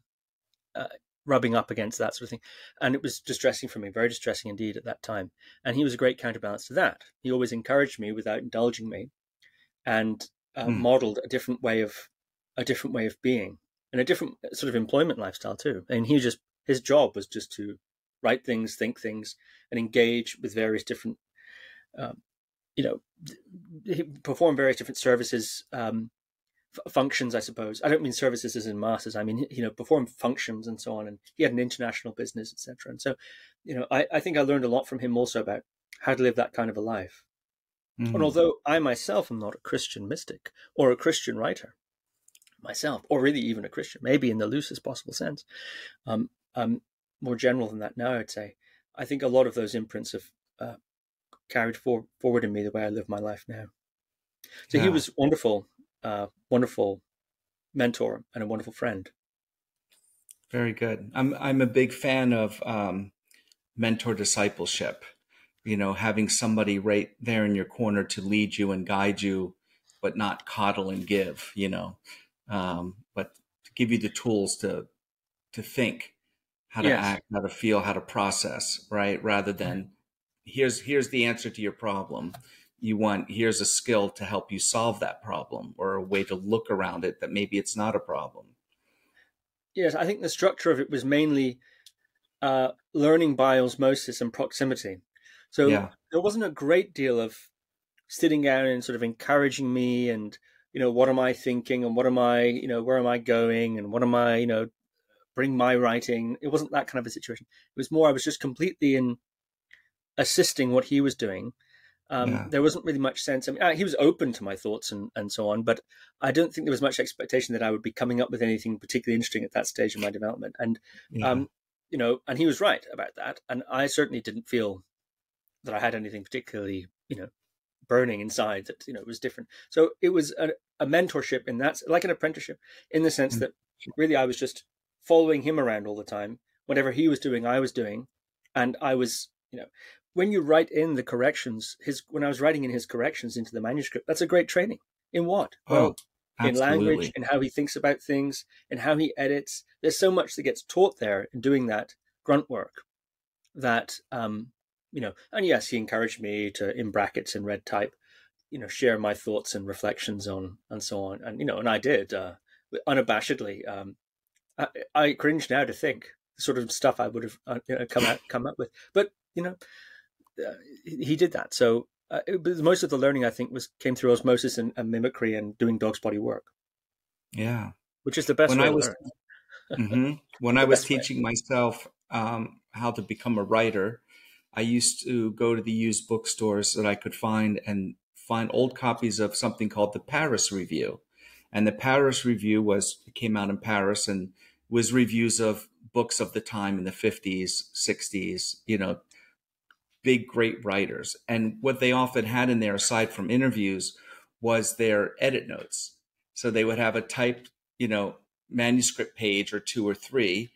S2: uh, rubbing up against that sort of thing. And it was distressing for me, very distressing indeed at that time. And he was a great counterbalance to that. He always encouraged me without indulging me and uh, mm. modeled a different way of a different way of being and a different sort of employment lifestyle too. And he just his job was just to write things, think things, and engage with various different, um, you know, perform various different services, um, f- functions. I suppose I don't mean services as in masses. I mean you know perform functions and so on. And he had an international business, etc. And so, you know, I, I think I learned a lot from him also about how to live that kind of a life. Mm-hmm. And although I myself am not a Christian mystic or a Christian writer myself, or really even a Christian, maybe in the loosest possible sense, um, um, more general than that now, I'd say. I think a lot of those imprints have uh, carried for, forward in me the way I live my life now. So yeah. he was wonderful, uh, wonderful mentor and a wonderful friend.
S1: Very good. I'm I'm a big fan of um, mentor discipleship you know, having somebody right there in your corner to lead you and guide you, but not coddle and give, you know, um, but to give you the tools to to think how to yes. act, how to feel, how to process, right? Rather than here's here's the answer to your problem. You want here's a skill to help you solve that problem or a way to look around it that maybe it's not a problem.
S2: Yes, I think the structure of it was mainly uh, learning by osmosis and proximity. So yeah. there wasn't a great deal of sitting down and sort of encouraging me and you know what am I thinking and what am I you know where am I going and what am I you know bring my writing. It wasn't that kind of a situation. It was more I was just completely in assisting what he was doing. Um, yeah. There wasn't really much sense. I mean, uh, he was open to my thoughts and, and so on, but I don't think there was much expectation that I would be coming up with anything particularly interesting at that stage of my development. And, yeah. um, you know, and he was right about that. And I certainly didn't feel that I had anything particularly, you know, burning inside that, you know, it was different. So it was a, a mentorship in that, like an apprenticeship in the sense mm. that really I was just following him around all the time. Whatever he was doing, I was doing. And I was, you know, when you write in the corrections, his, when I was writing in his corrections into the manuscript, that's a great training. In what?
S1: Oh, well,
S2: in language, in how he thinks about things, in how he edits. There's so much that gets taught there in doing that grunt work that um, you know, and yes, he encouraged me to, in brackets in red type, you know, share my thoughts and reflections on and so on, and you know, and I did uh, unabashedly. Um, I, I cringe now to think the sort of stuff I would have uh, you know, come out come up with, but you know, uh, he did that. So uh, it, most of the learning I think was came through osmosis and, and mimicry and doing dog's body work.
S1: Yeah,
S2: which is the best when way I was,
S1: mm-hmm. When I was teaching way. myself um, how to become a writer, I used to go to the used bookstores that I could find and find old copies of something called the Paris Review. And the Paris Review was came out in Paris and was reviews of books of the time in the 50s, 60s, you know, big great writers. And what they often had in there aside from interviews was their edit notes. So they would have a typed, you know, manuscript page or two or three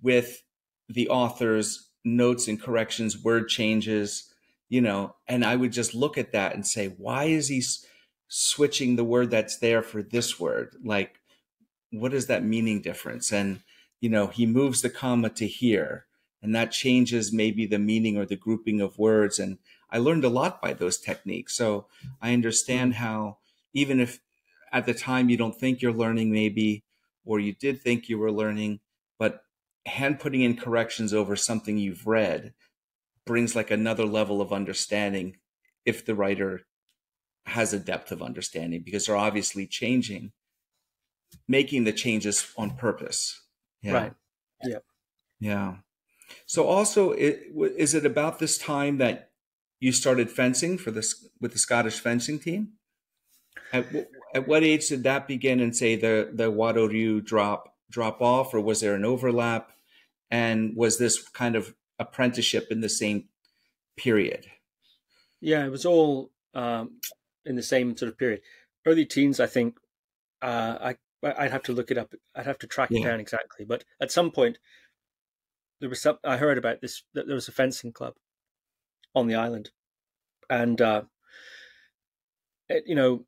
S1: with the author's notes and corrections, word changes, you know, and I would just look at that and say, why is he switching the word that's there for this word? Like, what is that meaning difference? And, you know, he moves the comma to here, and that changes maybe the meaning or the grouping of words. And I learned a lot by those techniques. So I understand mm-hmm. how, even if at the time you don't think you're learning, maybe, or you did think you were learning, but hand putting in corrections over something you've read brings like another level of understanding if the writer has a depth of understanding because they're obviously changing making the changes on purpose.
S2: Yeah. right. Yeah
S1: yeah. So also it, is it about this time that you started fencing for this with the scottish fencing team? At, at what age did that begin and say the, the Wado Ryu drop, drop off or was there an overlap? And was this kind of apprenticeship in the same period?
S2: Yeah, it was all um, in the same sort of period. Early teens, I think. Uh, I I'd have to look it up. I'd have to track yeah. it down exactly. But at some point, there was some. I heard about this. That there was a fencing club on the island, and uh, it, you know,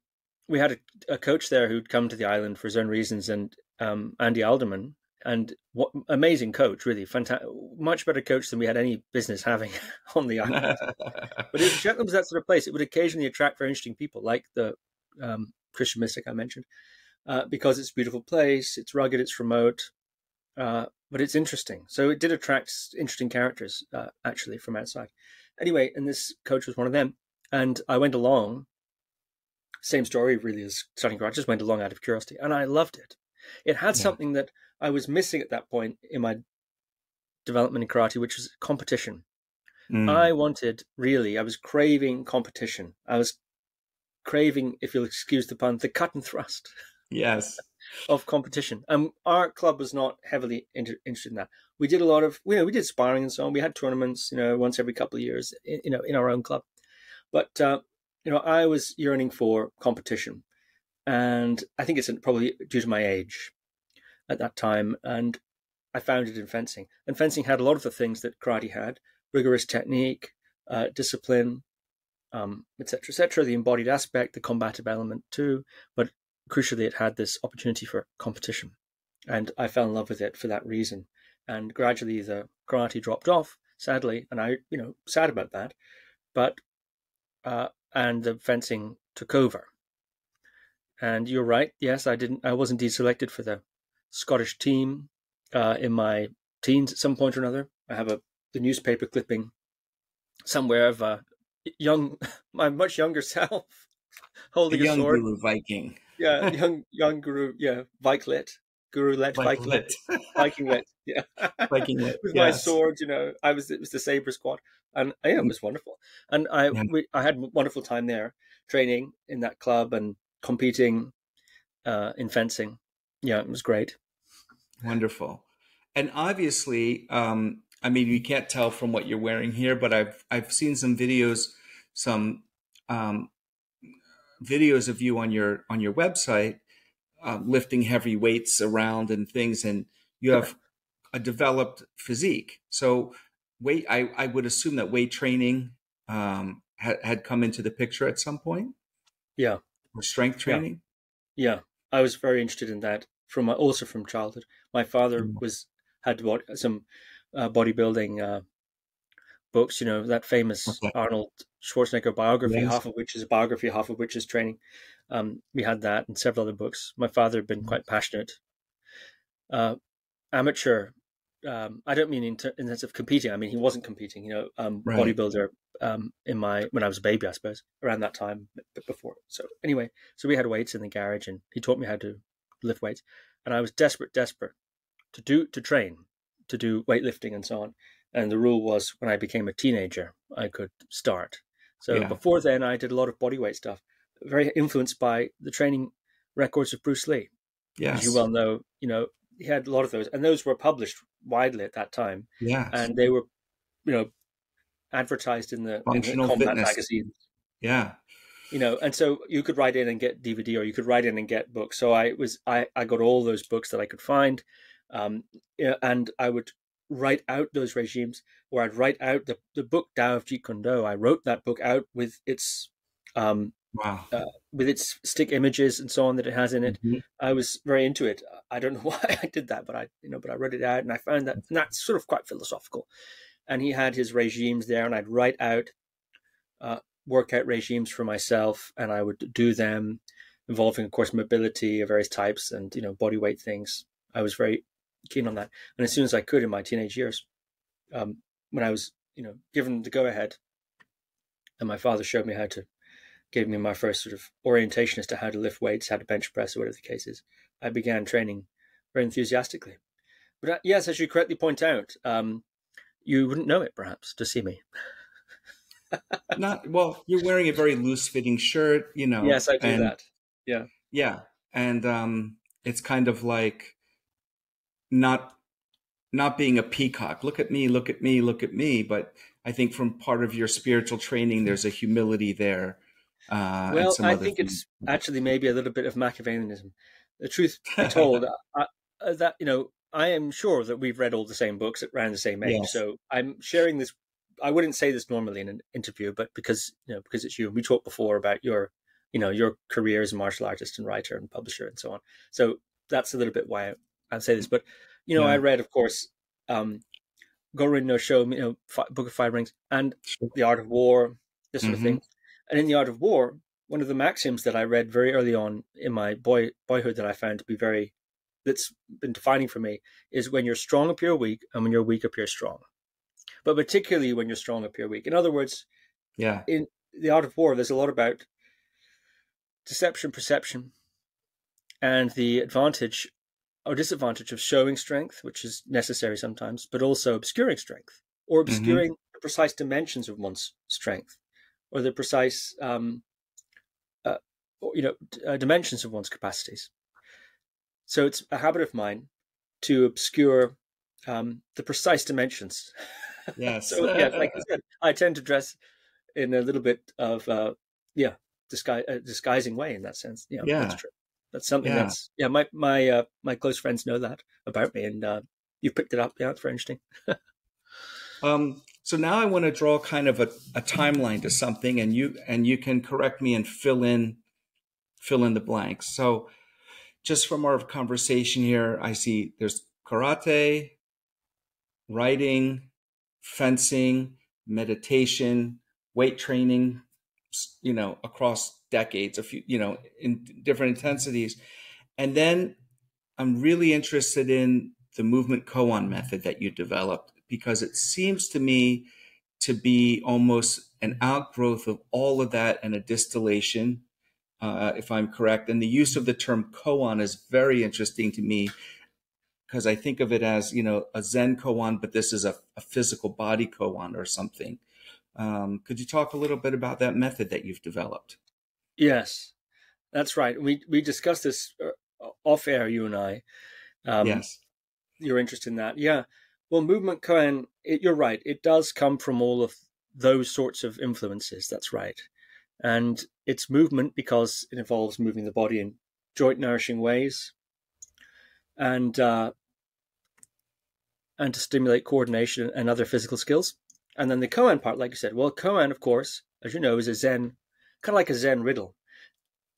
S2: we had a, a, coach there who'd come to the island for his own reasons, and um, Andy Alderman, and what amazing coach, really fantastic, much better coach than we had any business having on the island. but if Shetland was that sort of place, it would occasionally attract very interesting people, like the um, Christian mystic I mentioned, uh, because it's a beautiful place, it's rugged, it's remote, uh, but it's interesting. So it did attract interesting characters uh, actually from outside. Anyway, and this coach was one of them, and I went along. Same story, really, as starting. I just went along out of curiosity, and I loved it. It had yeah. something that I was missing at that point in my development in karate, which was competition. Mm. I wanted really, I was craving competition. I was craving, if you'll excuse the pun, the cut and thrust.
S1: Yes.
S2: of competition. And our club was not heavily inter- interested in that. We did a lot of, you know, we did sparring and so on. We had tournaments, you know, once every couple of years, in, you know, in our own club. But, uh, you know, I was yearning for competition. And I think it's probably due to my age at that time, and I found it in fencing. And fencing had a lot of the things that karate had: rigorous technique, uh, discipline, etc., um, etc. Et the embodied aspect, the combative element too. But crucially, it had this opportunity for competition, and I fell in love with it for that reason. And gradually, the karate dropped off, sadly, and I, you know, sad about that. But uh, and the fencing took over. And you're right. Yes, I didn't. I was indeed selected for the Scottish team uh, in my teens at some point or another. I have a the newspaper clipping somewhere of a young, my much younger self holding
S1: a, young
S2: a sword.
S1: Guru Viking.
S2: yeah, young young Guru. Yeah, Viklet. Guru let Viking lit. Viking lit. Yeah.
S1: Viking lit.
S2: With yes. my sword, you know, I was it was the saber squad, and yeah, it was wonderful. And I yeah. we, I had a wonderful time there, training in that club and competing uh, in fencing. Yeah, it was great.
S1: Wonderful. And obviously, um, I mean, you can't tell from what you're wearing here, but I've I've seen some videos, some um, videos of you on your on your website uh, lifting heavy weights around and things, and you have a developed physique. So, weight I I would assume that weight training um, had had come into the picture at some point.
S2: Yeah.
S1: Or strength training.
S2: Yeah. yeah. I was very interested in that from also from childhood. My father mm. was had some uh, bodybuilding uh, books. You know that famous okay. Arnold Schwarzenegger biography, yes. half of which is a biography, half of which is training. Um, we had that and several other books. My father had been mm. quite passionate. Uh, amateur. Um, I don't mean in, ter- in sense of competing. I mean he wasn't competing. You know, um, right. bodybuilder um, in my when I was a baby, I suppose, around that time, but before. So anyway, so we had weights in the garage, and he taught me how to lift weights, and I was desperate, desperate to do to train, to do weightlifting and so on. And the rule was when I became a teenager, I could start. So yeah. before then, I did a lot of bodyweight stuff, very influenced by the training records of Bruce Lee. Yes. As you well know, you know, he had a lot of those, and those were published widely at that time.
S1: Yeah,
S2: and they were, you know, advertised in the, in the combat fitness. magazines.
S1: Yeah,
S2: you know and so you could write in and get dvd or you could write in and get books so i was i i got all those books that i could find um, and i would write out those regimes or i'd write out the, the book Tao of jeet kune do i wrote that book out with its um,
S1: wow.
S2: uh, with its stick images and so on that it has in it. Mm-hmm. i was very into it. I don't know why i did that but i you know but i read it out and i found that that's sort of quite philosophical. And he had his regimes there and i'd write out uh, workout regimes for myself, and I would do them involving, of course, mobility of various types and you know body weight things. I was very keen on that, and as soon as I could in my teenage years, um, when I was you know given the go ahead, and my father showed me how to, gave me my first sort of orientation as to how to lift weights, how to bench press, or whatever the case is. I began training very enthusiastically. But uh, yes, as you correctly point out, um, you wouldn't know it perhaps to see me.
S1: Not well. You're wearing a very loose fitting shirt, you know.
S2: Yes, I do
S1: and,
S2: that. Yeah.
S1: Yeah. And um, it's kind of like not not being a peacock. Look at me, look at me, look at me. But I think from part of your spiritual training, there's a humility there.
S2: Uh, well, I think things. it's actually maybe a little bit of Machiavellianism. The truth be told, I, uh, that you know, I am sure that we've read all the same books at around the same age. Yes. So I'm sharing this. I wouldn't say this normally in an interview, but because you know, because it's you, we talked before about your, you know, your career as a martial artist and writer and publisher and so on. So that's a little bit why I, I say this. But you know, yeah. I read, of course, um, Gorin no Sho, you know, Book of Five Rings, and The Art of War, this sort mm-hmm. of thing. And in The Art of War, one of the maxims that I read very early on in my boy boyhood that I found to be very that's been defining for me is when you're strong appear weak and when you're weak appear strong. But particularly when you're strong appear weak. In other words,
S1: yeah.
S2: In the art of war, there's a lot about deception, perception, and the advantage or disadvantage of showing strength, which is necessary sometimes, but also obscuring strength or mm-hmm. obscuring mm-hmm. the precise dimensions of one's strength or the precise, um, uh, you know, uh, dimensions of one's capacities. So it's a habit of mine to obscure um, the precise dimensions.
S1: Yes.
S2: so yeah, like I said, I tend to dress in a little bit of uh, yeah, disguise, uh, disguising way in that sense. Yeah, yeah. that's true. That's something yeah. that's yeah. My my uh, my close friends know that about me, and uh, you've picked it up. Yeah, it's very interesting.
S1: um, so now I want to draw kind of a, a timeline to something, and you and you can correct me and fill in fill in the blanks. So just from our conversation here, I see there's karate, writing, fencing, meditation, weight training, you know, across decades, a few, you know, in different intensities. And then I'm really interested in the movement koan method that you developed because it seems to me to be almost an outgrowth of all of that and a distillation, uh, if I'm correct. And the use of the term koan is very interesting to me because I think of it as, you know, a Zen koan, but this is a, a physical body koan or something. Um, could you talk a little bit about that method that you've developed?
S2: Yes, that's right. We we discussed this uh, off air, you and I.
S1: Um, yes,
S2: you're interested in that, yeah. Well, movement koan, it, you're right. It does come from all of those sorts of influences. That's right, and it's movement because it involves moving the body in joint nourishing ways, and uh, and to stimulate coordination and other physical skills. And then the koan part, like you said, well, koan, of course, as you know, is a Zen kind of like a Zen riddle.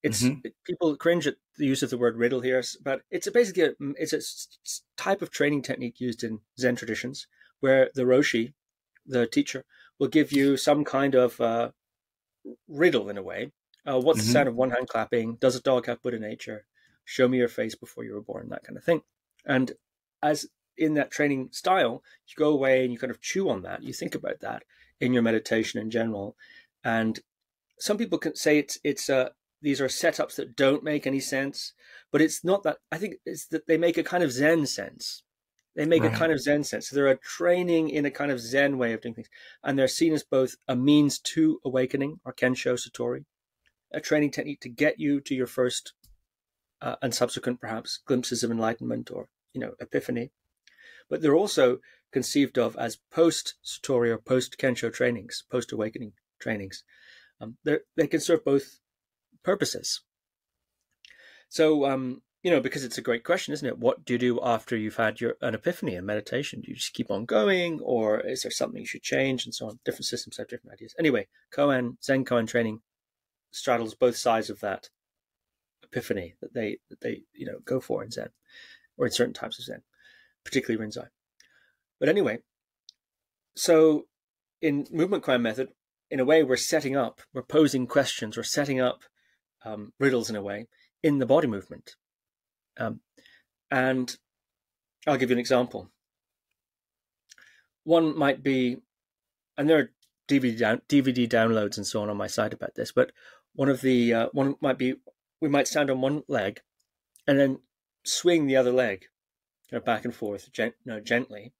S2: It's mm-hmm. people cringe at the use of the word riddle here, but it's a basically a, it's a type of training technique used in Zen traditions where the roshi, the teacher, will give you some kind of uh, riddle in a way. Uh, what's mm-hmm. the sound of one hand clapping? Does a dog have Buddha nature? Show me your face before you were born, that kind of thing. And as in that training style, you go away and you kind of chew on that. You think about that in your meditation in general, and some people can say it's it's uh, these are setups that don't make any sense, but it's not that. I think it's that they make a kind of Zen sense. They make right. a kind of Zen sense. So they're a training in a kind of Zen way of doing things, and they're seen as both a means to awakening, or Kensho Satori, a training technique to get you to your first uh, and subsequent, perhaps, glimpses of enlightenment or you know epiphany. But they're also conceived of as post Satori or post Kensho trainings, post awakening trainings. Um, they can serve both purposes. So, um, you know, because it's a great question, isn't it? What do you do after you've had your an epiphany and meditation? Do you just keep on going, or is there something you should change, and so on? Different systems have different ideas. Anyway, Koan Zen Koan training straddles both sides of that epiphany that they that they you know go for in Zen, or in certain types of Zen, particularly Rinzai. But anyway, so in movement Koan method, in a way, we're setting up, we're posing questions, we're setting up um, riddles in a way in the body movement. Um, and I'll give you an example. One might be, and there are DVD down, DVD downloads and so on on my site about this, but one of the uh, one might be we might stand on one leg and then swing the other leg, you know, back and forth, gent, no, gently,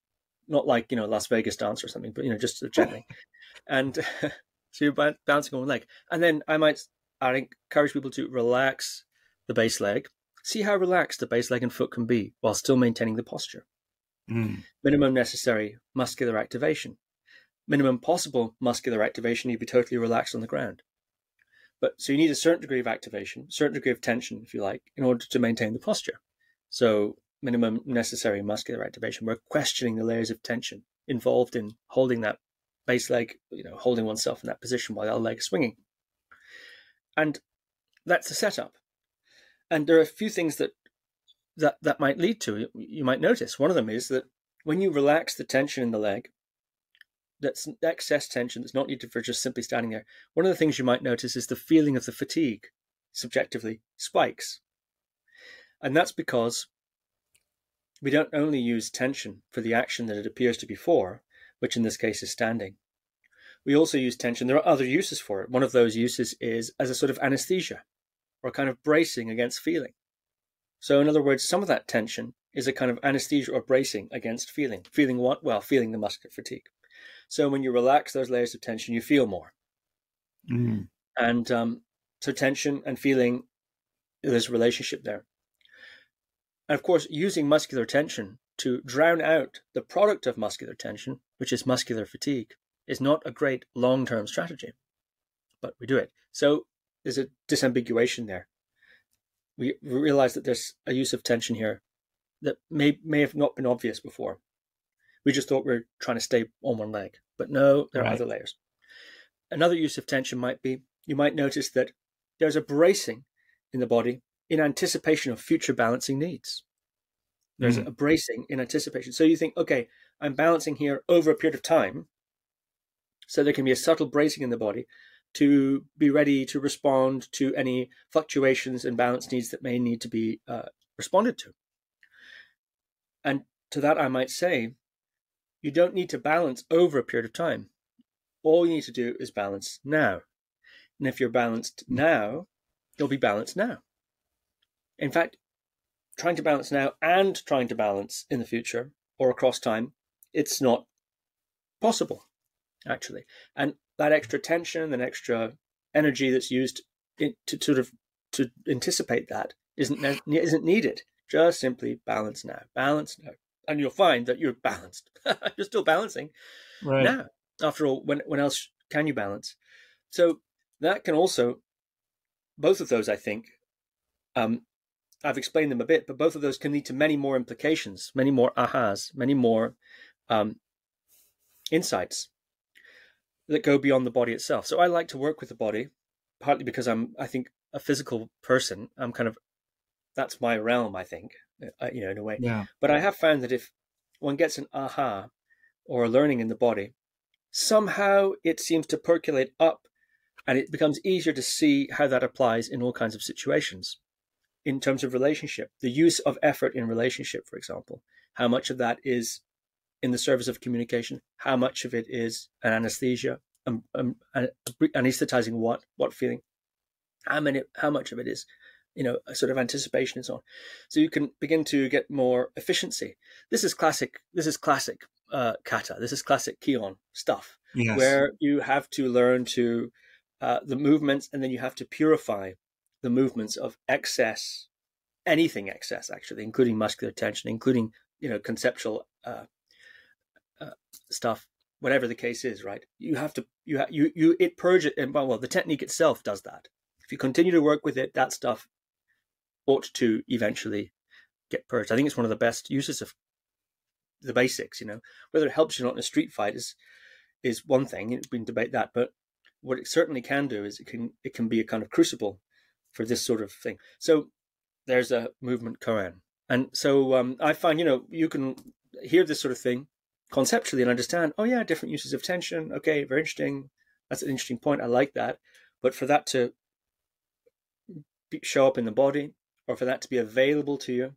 S2: not like you know Las Vegas dance or something, but you know just gently. and so you're bouncing on one leg, and then I might I encourage people to relax the base leg, see how relaxed the base leg and foot can be while still maintaining the posture.
S1: Mm.
S2: Minimum necessary muscular activation. Minimum possible muscular activation, you'd be totally relaxed on the ground. But so you need a certain degree of activation, a certain degree of tension, if you like, in order to maintain the posture. So minimum necessary muscular activation. We're questioning the layers of tension involved in holding that base leg, you know, holding oneself in that position while the other leg is swinging. And that's the setup. And there are a few things that that that might lead to. You might notice one of them is that when you relax the tension in the leg, that's excess tension that's not needed for just simply standing there. One of the things you might notice is the feeling of the fatigue, subjectively, spikes. And that's because we don't only use tension for the action that it appears to be for, which in this case is standing. We also use tension. There are other uses for it. One of those uses is as a sort of anesthesia or kind of bracing against feeling. So, in other words, some of that tension is a kind of anesthesia or bracing against feeling. Feeling what? Well, feeling the muscular fatigue. So, when you relax those layers of tension, you feel more.
S1: Mm.
S2: And um, so, tension and feeling, there's a relationship there. And of course, using muscular tension to drown out the product of muscular tension, which is muscular fatigue, is not a great long term strategy. But we do it. So there's a disambiguation there. We realize that there's a use of tension here that may may have not been obvious before. We just thought we are trying to stay on one leg, but no, there are other layers. Another use of tension might be you might notice that there's a bracing in the body in anticipation of future balancing needs. There's mm. a bracing in anticipation. So you think, okay, I'm balancing here over a period of time. So there can be a subtle bracing in the body to be ready to respond to any fluctuations and balance needs that may need to be uh, responded to. And to that, I might say, you don't need to balance over a period of time. All you need to do is balance now. And if you're balanced now, you'll be balanced now. In fact, trying to balance now and trying to balance in the future or across time, it's not possible, actually. And that extra tension and extra energy that's used in, to sort of to anticipate that isn't isn't needed. Just simply balance now, balance now, and you'll find that you're balanced. you're still balancing right. now. After all, when when else can you balance? So that can also, both of those, I think, um, I've explained them a bit, but both of those can lead to many more implications, many more ahas, many more um, insights that go beyond the body itself. So I like to work with the body, partly because I'm, I think, a physical person. I'm kind of, that's my realm, I think, uh, you know, in a way.
S1: Yeah.
S2: But I have found that if one gets an aha or a learning in the body, somehow it seems to percolate up and it becomes easier to see how that applies in all kinds of situations in terms of relationship, the use of effort in relationship, for example, how much of that is in the service of communication, how much of it is an anesthesia, um, um, anesthetizing what, what feeling, how many, how much of it is, you know, a sort of anticipation and so on. So you can begin to get more efficiency. This is classic. This is classic uh, kata. This is classic kihon stuff, yes. where you have to learn to uh, the movements, and then you have to purify the movements of excess, anything excess actually, including muscular tension, including you know conceptual uh, stuff, whatever the case is. Right? You have to you ha- you you it purge it, and well, the technique itself does that. If you continue to work with it, that stuff ought to eventually get purged. I think it's one of the best uses of the basics. You know, whether it helps you not in a street fight is is one thing. We can debate that, but what it certainly can do is it can it can be a kind of crucible for this sort of thing. So there's a movement koan. And so um, I find, you know, you can hear this sort of thing conceptually and understand, oh, yeah, different uses of tension. Okay, very interesting. That's an interesting point. I like that. But for that to be, show up in the body or for that to be available to you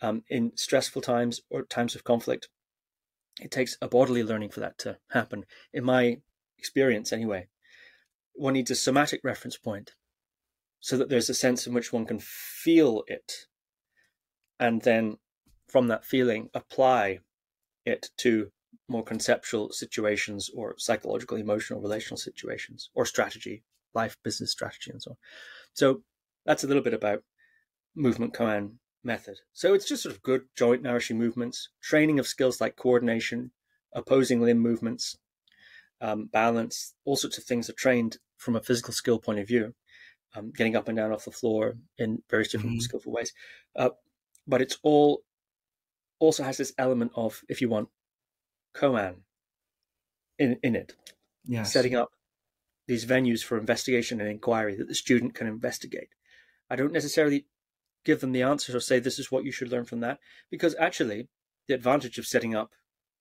S2: um, in stressful times or times of conflict, it takes a bodily learning for that to happen. In my experience, anyway, one needs a somatic reference point so that there's a sense in which one can feel it and then from that feeling apply it to more conceptual situations or psychological emotional relational situations or strategy life business strategy and so on so that's a little bit about movement koan method. So it's just sort of good joint nourishing movements, training of skills like coordination, opposing limb movements, um, balance, all sorts of things are trained from a physical skill point of view, um, getting up and down off the floor in various different mm-hmm. skillful ways. Uh, but it's all also has this element of, if you want, koan in in it,
S1: yes.
S2: setting up these venues for investigation and inquiry that the student can investigate. I don't necessarily give them the answers or say this is what you should learn from that, because actually, the advantage of setting up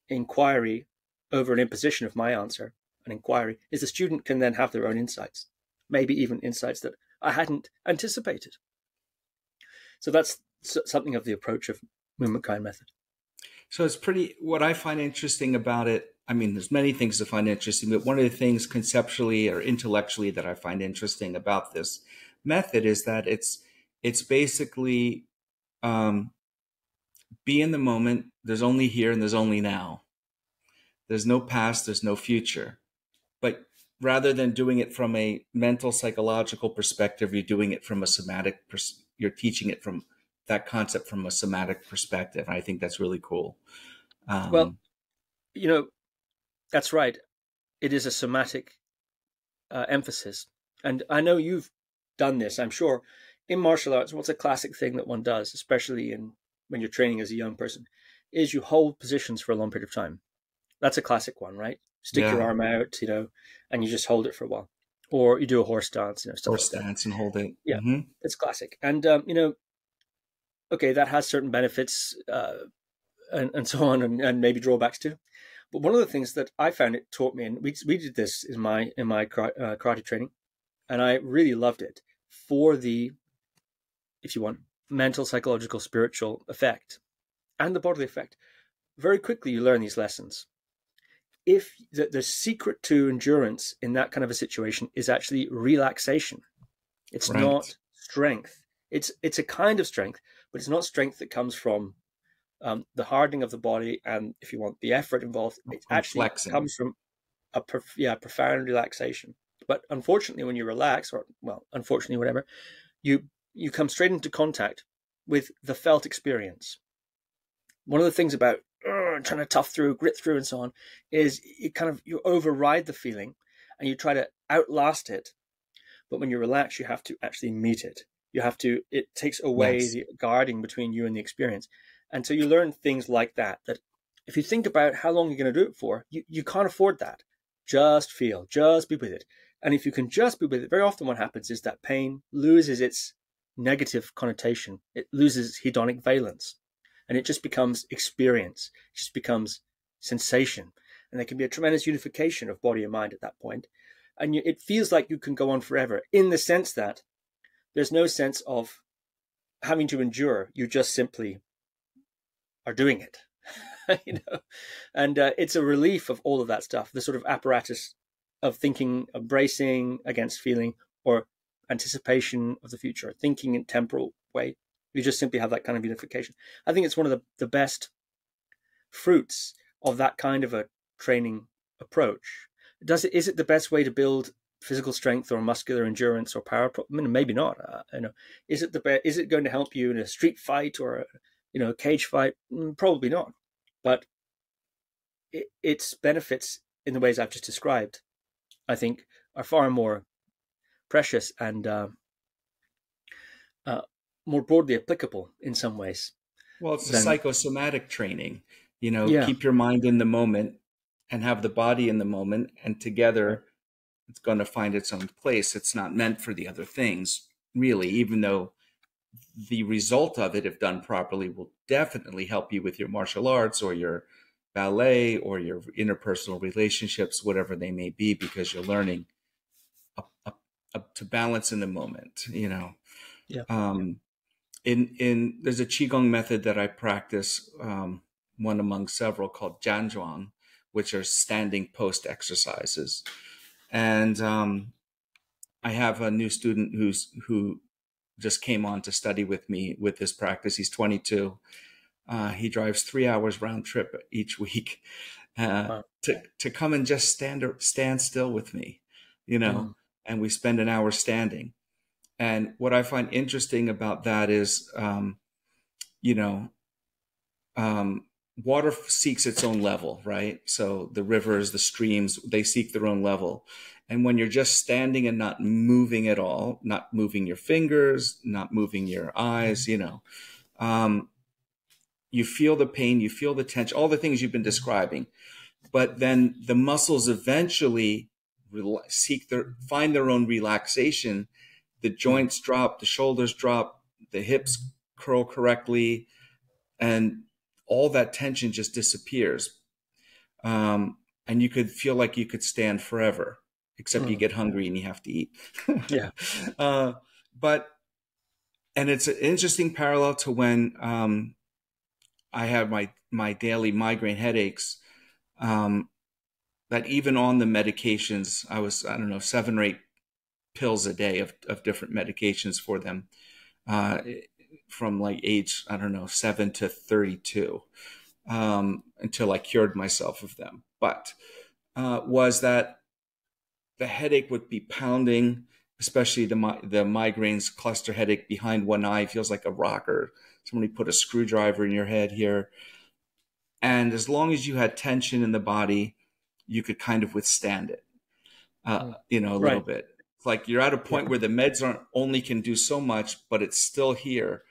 S2: inquiry over an imposition of my answer, an inquiry, is the student can then have their own insights, maybe even insights that I hadn't anticipated. So that's something of the approach of movement koan method.
S1: So it's pretty. What I find interesting about it, I mean, there's many things to find interesting, but one of the things conceptually or intellectually that I find interesting about this method is that it's it's basically um, be in the moment. There's only here and there's only now. There's no past. There's no future. But rather than doing it from a mental psychological perspective, you're doing it from a somatic. Pers- you're teaching it from that concept from a somatic perspective. I think that's really cool.
S2: Um, well, you know, that's right. It is a somatic uh, emphasis, and I know you've done this. I'm sure in martial arts. What's a classic thing that one does, especially in when you're training as a young person, is you hold positions for a long period of time. That's a classic one, right? Stick yeah. your arm out, you know, and you just hold it for a while, or you do a horse dance, you know,
S1: horse like dance and hold it.
S2: Yeah, mm-hmm. it's classic, and um, you know, okay, that has certain benefits uh, and, and so on, and, and, maybe drawbacks too. But one of the things that I found it taught me, and we we did this in my in my uh, karate training, and I really loved it for the, if you want, mental, psychological, spiritual effect, and the bodily effect. Very quickly, you learn these lessons. If the, the secret to endurance in that kind of a situation is actually relaxation, it's right. not strength. It's it's a kind of strength, but it's not strength that comes from um, the hardening of the body and, if you want, the effort involved. It actually flexing. comes from a prof- yeah profound relaxation. But unfortunately, when you relax, or well, unfortunately, whatever, you you come straight into contact with the felt experience. One of the things about uh, trying to tough through, grit through, and so on is you kind of you override the feeling and you try to outlast it. But when you relax, you have to actually meet it you have to it takes away yes. the guarding between you and the experience. And so you learn things like that that if you think about how long you're going to do it for you, you can't afford that. Just feel just be with it. And if you can just be with it very often what happens is that pain loses its negative connotation. It loses hedonic valence. And it just becomes experience. It just becomes sensation. And there can be a tremendous unification of body and mind at that point. And you, it feels like you can go on forever in the sense that there's no sense of having to endure. You just simply are doing it, you know, and uh, it's a relief of all of that stuff. The sort of apparatus of thinking, of bracing against feeling, or anticipation of the future, thinking in temporal way. You just simply have that kind of unification. I think it's one of the, the best fruits of that kind of a training approach. Does it is it the best way to build physical strength or muscular endurance or power. I mean, maybe not. Uh, you know, is it the be- is it going to help you in a street fight or a, you know a cage fight? Mm, probably not. But it, its benefits in the ways I've just described, I think, are far more precious and uh, uh, more broadly applicable in some ways.
S1: Well, it's than... a psychosomatic training. You know, yeah. keep your mind in the moment and have the body in the moment, and together it's going to find its own place. It's not meant for the other things, really, even though the result of it, if done properly, will definitely help you with your martial arts or your ballet or your interpersonal relationships, whatever they may be, because you're learning up, up, up to balance in the moment, you know.
S2: Yeah.
S1: Um, in in there's a qigong method that I practice, um, one among several called Zhan Zhuang, which are standing post exercises and um, I have a new student who's who just came on to study with me with this practice. He's 22. Uh, he drives three hours round trip each week uh, wow. to to come and just stand stand still with me, you know. Mm. And we spend an hour standing, and what I find interesting about that is, um, you know, um, water seeks its own level, right? So the rivers, the streams, they seek their own level. And when you're just standing and not moving at all, not moving your fingers, not moving your eyes, you know, um, you feel the pain, you feel the tension, all the things you've been describing. But then the muscles eventually seek their, find their own relaxation. The joints drop, the shoulders drop, the hips curl correctly, and all that tension just disappears. Um, and you could feel like you could stand forever, except mm. you get hungry and you have to eat.
S2: yeah.
S1: Uh, but, and it's an interesting parallel to when um, I have my, my daily migraine headaches. Um, that even on the medications, I was, I don't know, seven or eight pills a day of, of different medications for them. Uh, from like age, I don't know, seven to 32 um, until I cured myself of them. But uh, was that the headache would be pounding, especially the, the migraines cluster headache behind one eye feels like a rocker. Somebody put a screwdriver in your head here. And as long as you had tension in the body, you could kind of withstand it, uh, mm. you know, a little bit. It's like you're at a point yeah. where the meds aren't only can do so much, but it's still here.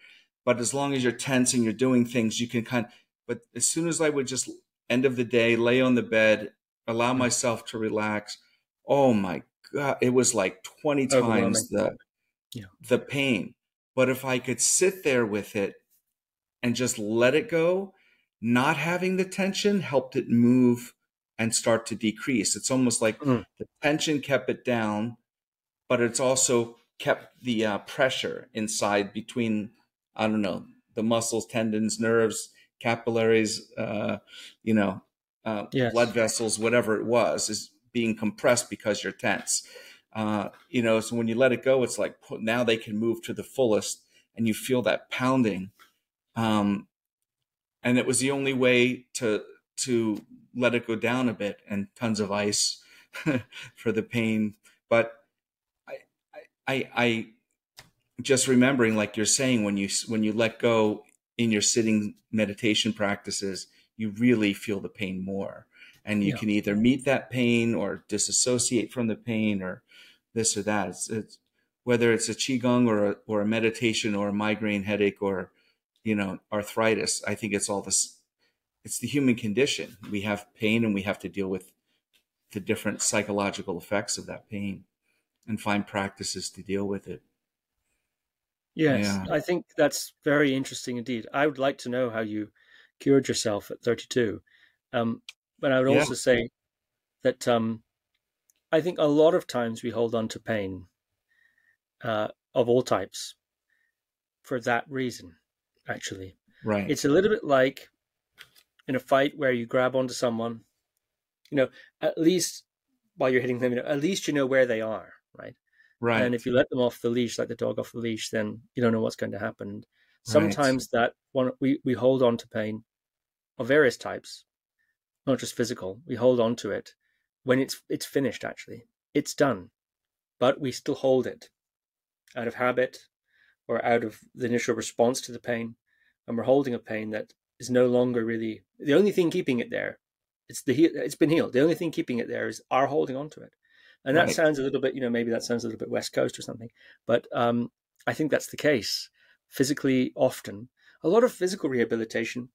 S1: But as long as you're tense and you're doing things, you can kind of, but as soon as I would just end of the day, lay on the bed, allow mm. myself to relax. Oh my God. It was like 20 times the, yeah. the pain. But if I could sit there with it and just let it go, not having the tension helped it move and start to decrease. It's almost like mm. the tension kept it down, but it's also kept the uh, pressure inside between I don't know, the muscles, tendons, nerves, capillaries, uh, you know, uh, yes. blood vessels, whatever it was, is being compressed because you're tense. Uh, you know, so when you let it go, it's like now they can move to the fullest, and you feel that pounding. Um, and it was the only way to to let it go down a bit, and tons of ice for the pain. But I, I, I just remembering like you're saying when you when you let go in your sitting meditation practices you really feel the pain more. And you yeah. can either meet that pain or disassociate from the pain or this or that. It's, it's whether it's a qigong or a, or a meditation or a migraine headache or you know arthritis i think it's all this it's the human condition. We have pain and we have to deal with the different psychological effects of that pain and find practices to deal with it
S2: Yes, yeah. I think that's very interesting indeed. I would like to know how you cured yourself at 32. Um, but I would yeah. also say that um, I think a lot of times we hold on to pain uh, of all types for that reason, actually.
S1: Right.
S2: It's a little bit like in a fight where you grab onto someone, you know, at least while you're hitting them, you know, at least you know where they are, right?
S1: Right.
S2: And if you let them off the leash, like the dog off the leash, then you don't know what's going to happen. Sometimes right. that one we, we hold on to pain of various types, not just physical. We hold on to it when it's it's finished actually. It's done. But we still hold it out of habit or out of the initial response to the pain. And we're holding a pain that is no longer really the only thing keeping it there. It's the it's been healed. The only thing keeping it there is our holding on to it. And that right. sounds a little bit, you know, maybe that sounds a little bit West Coast or something, but um, I think that's the case. Physically, often, a lot of physical rehabilitation,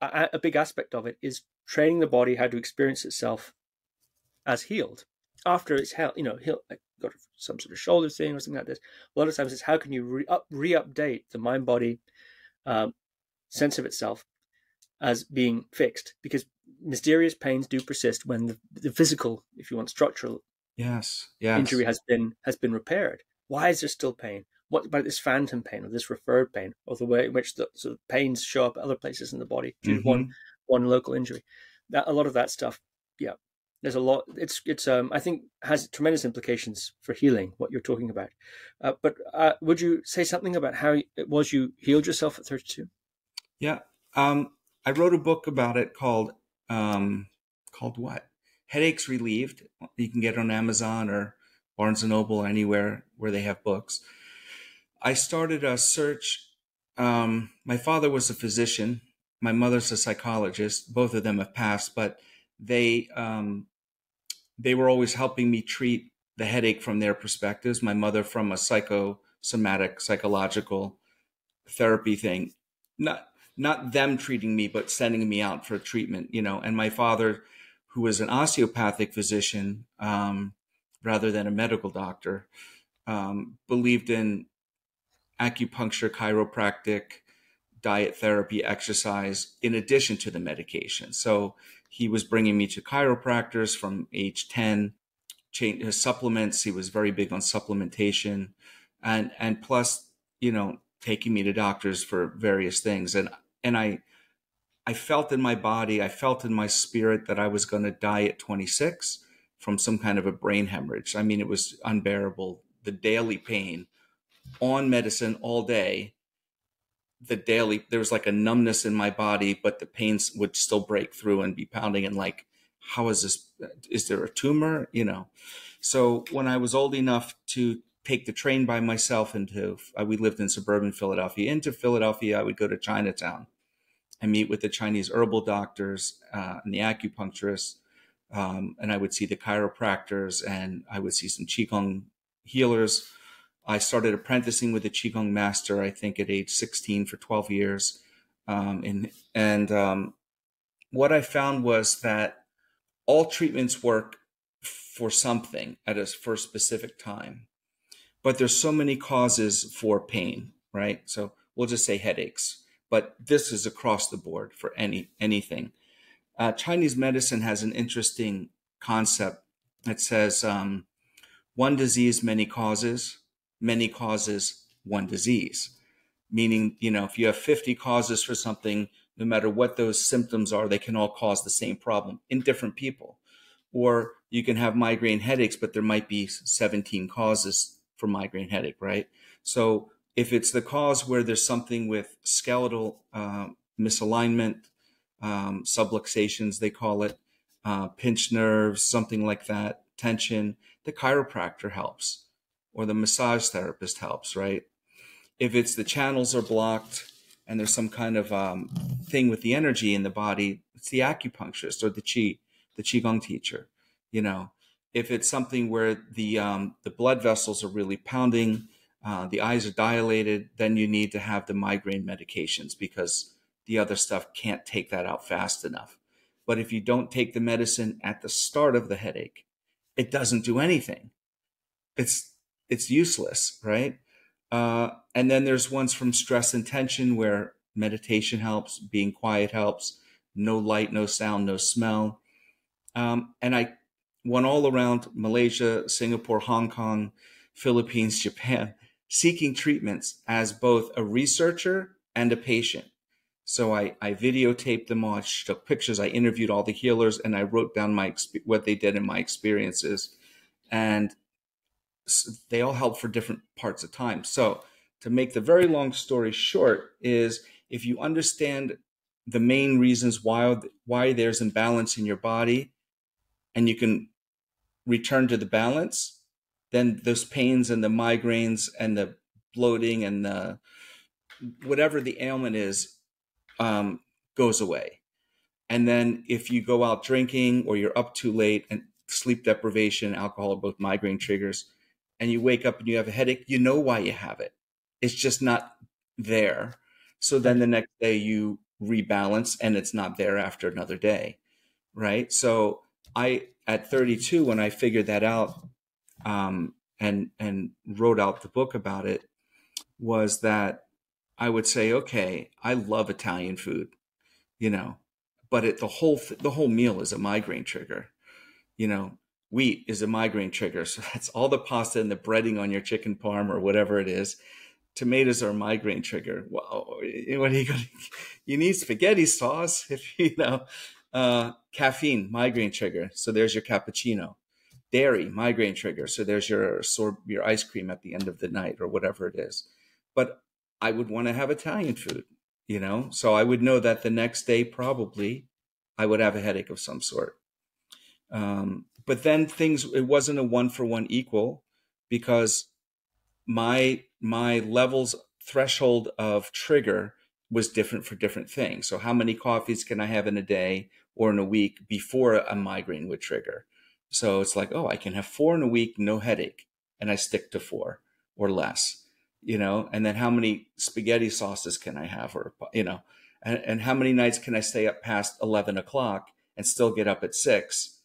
S2: a, a big aspect of it is training the body how to experience itself as healed after it's healed. You know, healed, like got some sort of shoulder thing or something like this. A lot of times, it's how can you re up re-update the mind body um, sense of itself as being fixed because mysterious pains do persist when the, the physical, if you want, structural
S1: yes, yes.
S2: injury has been has been repaired. Why is there still pain? What about this phantom pain or this referred pain, or the way in which the sort of pains show up other places in the body due mm-hmm. to one one local injury? That a lot of that stuff, yeah. There's a lot. It's it's um I think has tremendous implications for healing. What you're talking about, uh, but uh, would you say something about how it was you healed yourself at 32?
S1: Yeah, um, I wrote a book about it called um, called what? Headaches Relieved. You can get it on Amazon or Barnes and Noble, anywhere where they have books. I started a search. Um, my father was a physician. My mother's a psychologist. Both of them have passed, but they um, they were always helping me treat the headache from their perspectives. My mother from a psychosomatic, psychological therapy thing, not not them treating me, but sending me out for treatment. You know, and my father, who was an osteopathic physician um, rather than a medical doctor, um, believed in acupuncture, chiropractic, diet therapy, exercise, in addition to the medication. So he was bringing me to chiropractors from age 10, change, his supplements. He was very big on supplementation and, and plus, you know, taking me to doctors for various things. And, and I, I felt in my body, I felt in my spirit that I was going to die at 26 from some kind of a brain hemorrhage. I mean, it was unbearable. The daily pain on medicine all day the daily there was like a numbness in my body but the pains would still break through and be pounding and like how is this is there a tumor you know so when i was old enough to take the train by myself into uh, we lived in suburban philadelphia into philadelphia i would go to chinatown and meet with the chinese herbal doctors uh, and the acupuncturists um, and i would see the chiropractors and i would see some qigong healers I started apprenticing with a Qigong master, I think at age 16 for 12 years. Um, and and um, what I found was that all treatments work for something at a for a specific time, but there's so many causes for pain, right? So we'll just say headaches, but this is across the board for any anything. Uh, Chinese medicine has an interesting concept that says um, one disease, many causes many causes, one disease. Meaning, you know, if you have 50 causes for something, no matter what those symptoms are, they can all cause the same problem in different people. Or you can have migraine headaches, but there might be 17 causes for migraine headache, right? So if it's the cause where there's something with skeletal uh, misalignment, um, subluxations, they call it, uh, pinched nerves, something like that, tension, the chiropractor helps or the massage therapist helps, right? If it's the channels are blocked and there's some kind of um, thing with the energy in the body, it's the acupuncturist or the qi, the qigong teacher. You know, if it's something where the um, the blood vessels are really pounding, uh, the eyes are dilated, then you need to have the migraine medications because the other stuff can't take that out fast enough. But if you don't take the medicine at the start of the headache, it doesn't do anything. It's it's useless, right? Uh, and then there's ones from stress and tension where meditation helps, being quiet helps, no light, no sound, no smell. Um, and I went all around Malaysia, Singapore, Hong Kong, Philippines, Japan, seeking treatments as both a researcher and a patient. So I, I videotaped them all, I took pictures, I interviewed all the healers, and I wrote down my what they did in my experiences. And they all help for different parts of time. So to make the very long story short is if you understand the main reasons why why there's imbalance in your body and you can return to the balance then those pains and the migraines and the bloating and the whatever the ailment is um, goes away and then if you go out drinking or you're up too late and sleep deprivation alcohol are both migraine triggers and you wake up and you have a headache, you know why you have it. It's just not there. So then the next day you rebalance and it's not there after another day. Right. So I, at 32, when I figured that out um, and, and wrote out the book about it, was that I would say, okay, I love Italian food, you know, but it, the whole, the whole meal is a migraine trigger. You know, wheat is a migraine trigger. So that's all the pasta and the breading on your chicken parm or whatever it is. Tomatoes are a migraine trigger. Well, what are you going You need spaghetti sauce if you know. Uh, caffeine, migraine trigger. So there's your cappuccino. Dairy, migraine trigger. So there's your your ice cream at the end of the night or whatever it is. But I would want to have Italian food, you know. So I would know that the next day probably I would have a headache of some sort. Um, but then things it wasn't a one for one equal because my my levels threshold of trigger was different for different things. So how many coffees can I have in a day or in a week before a migraine would trigger? So it's like, oh, I can have four in a week, no headache, and I stick to four or less, you know. And then how many spaghetti sauces can I have, or you know, and, and how many nights can I stay up past eleven o'clock and still get up at six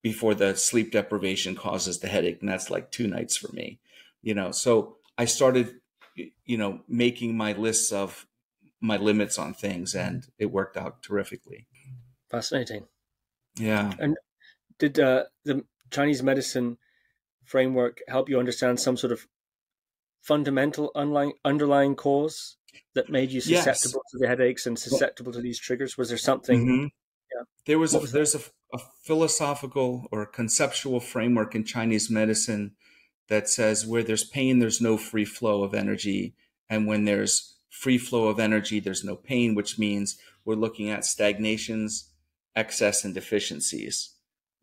S1: before the sleep deprivation causes the headache? And that's like two nights for me, you know. So I started, you know, making my lists of my limits on things, and it worked out terrifically.
S2: Fascinating.
S1: Yeah.
S2: And did uh, the Chinese medicine framework help you understand some sort of fundamental underlying, underlying cause that made you susceptible yes. to the headaches and susceptible to these triggers? Was there something?
S1: Mm-hmm. Yeah. There was, a, was there's a, a, philosophical or conceptual framework in Chinese medicine that says where there's pain, there's no free flow of energy, and when there's free flow of energy, there's no pain, which means we're looking at stagnations, excess, and deficiencies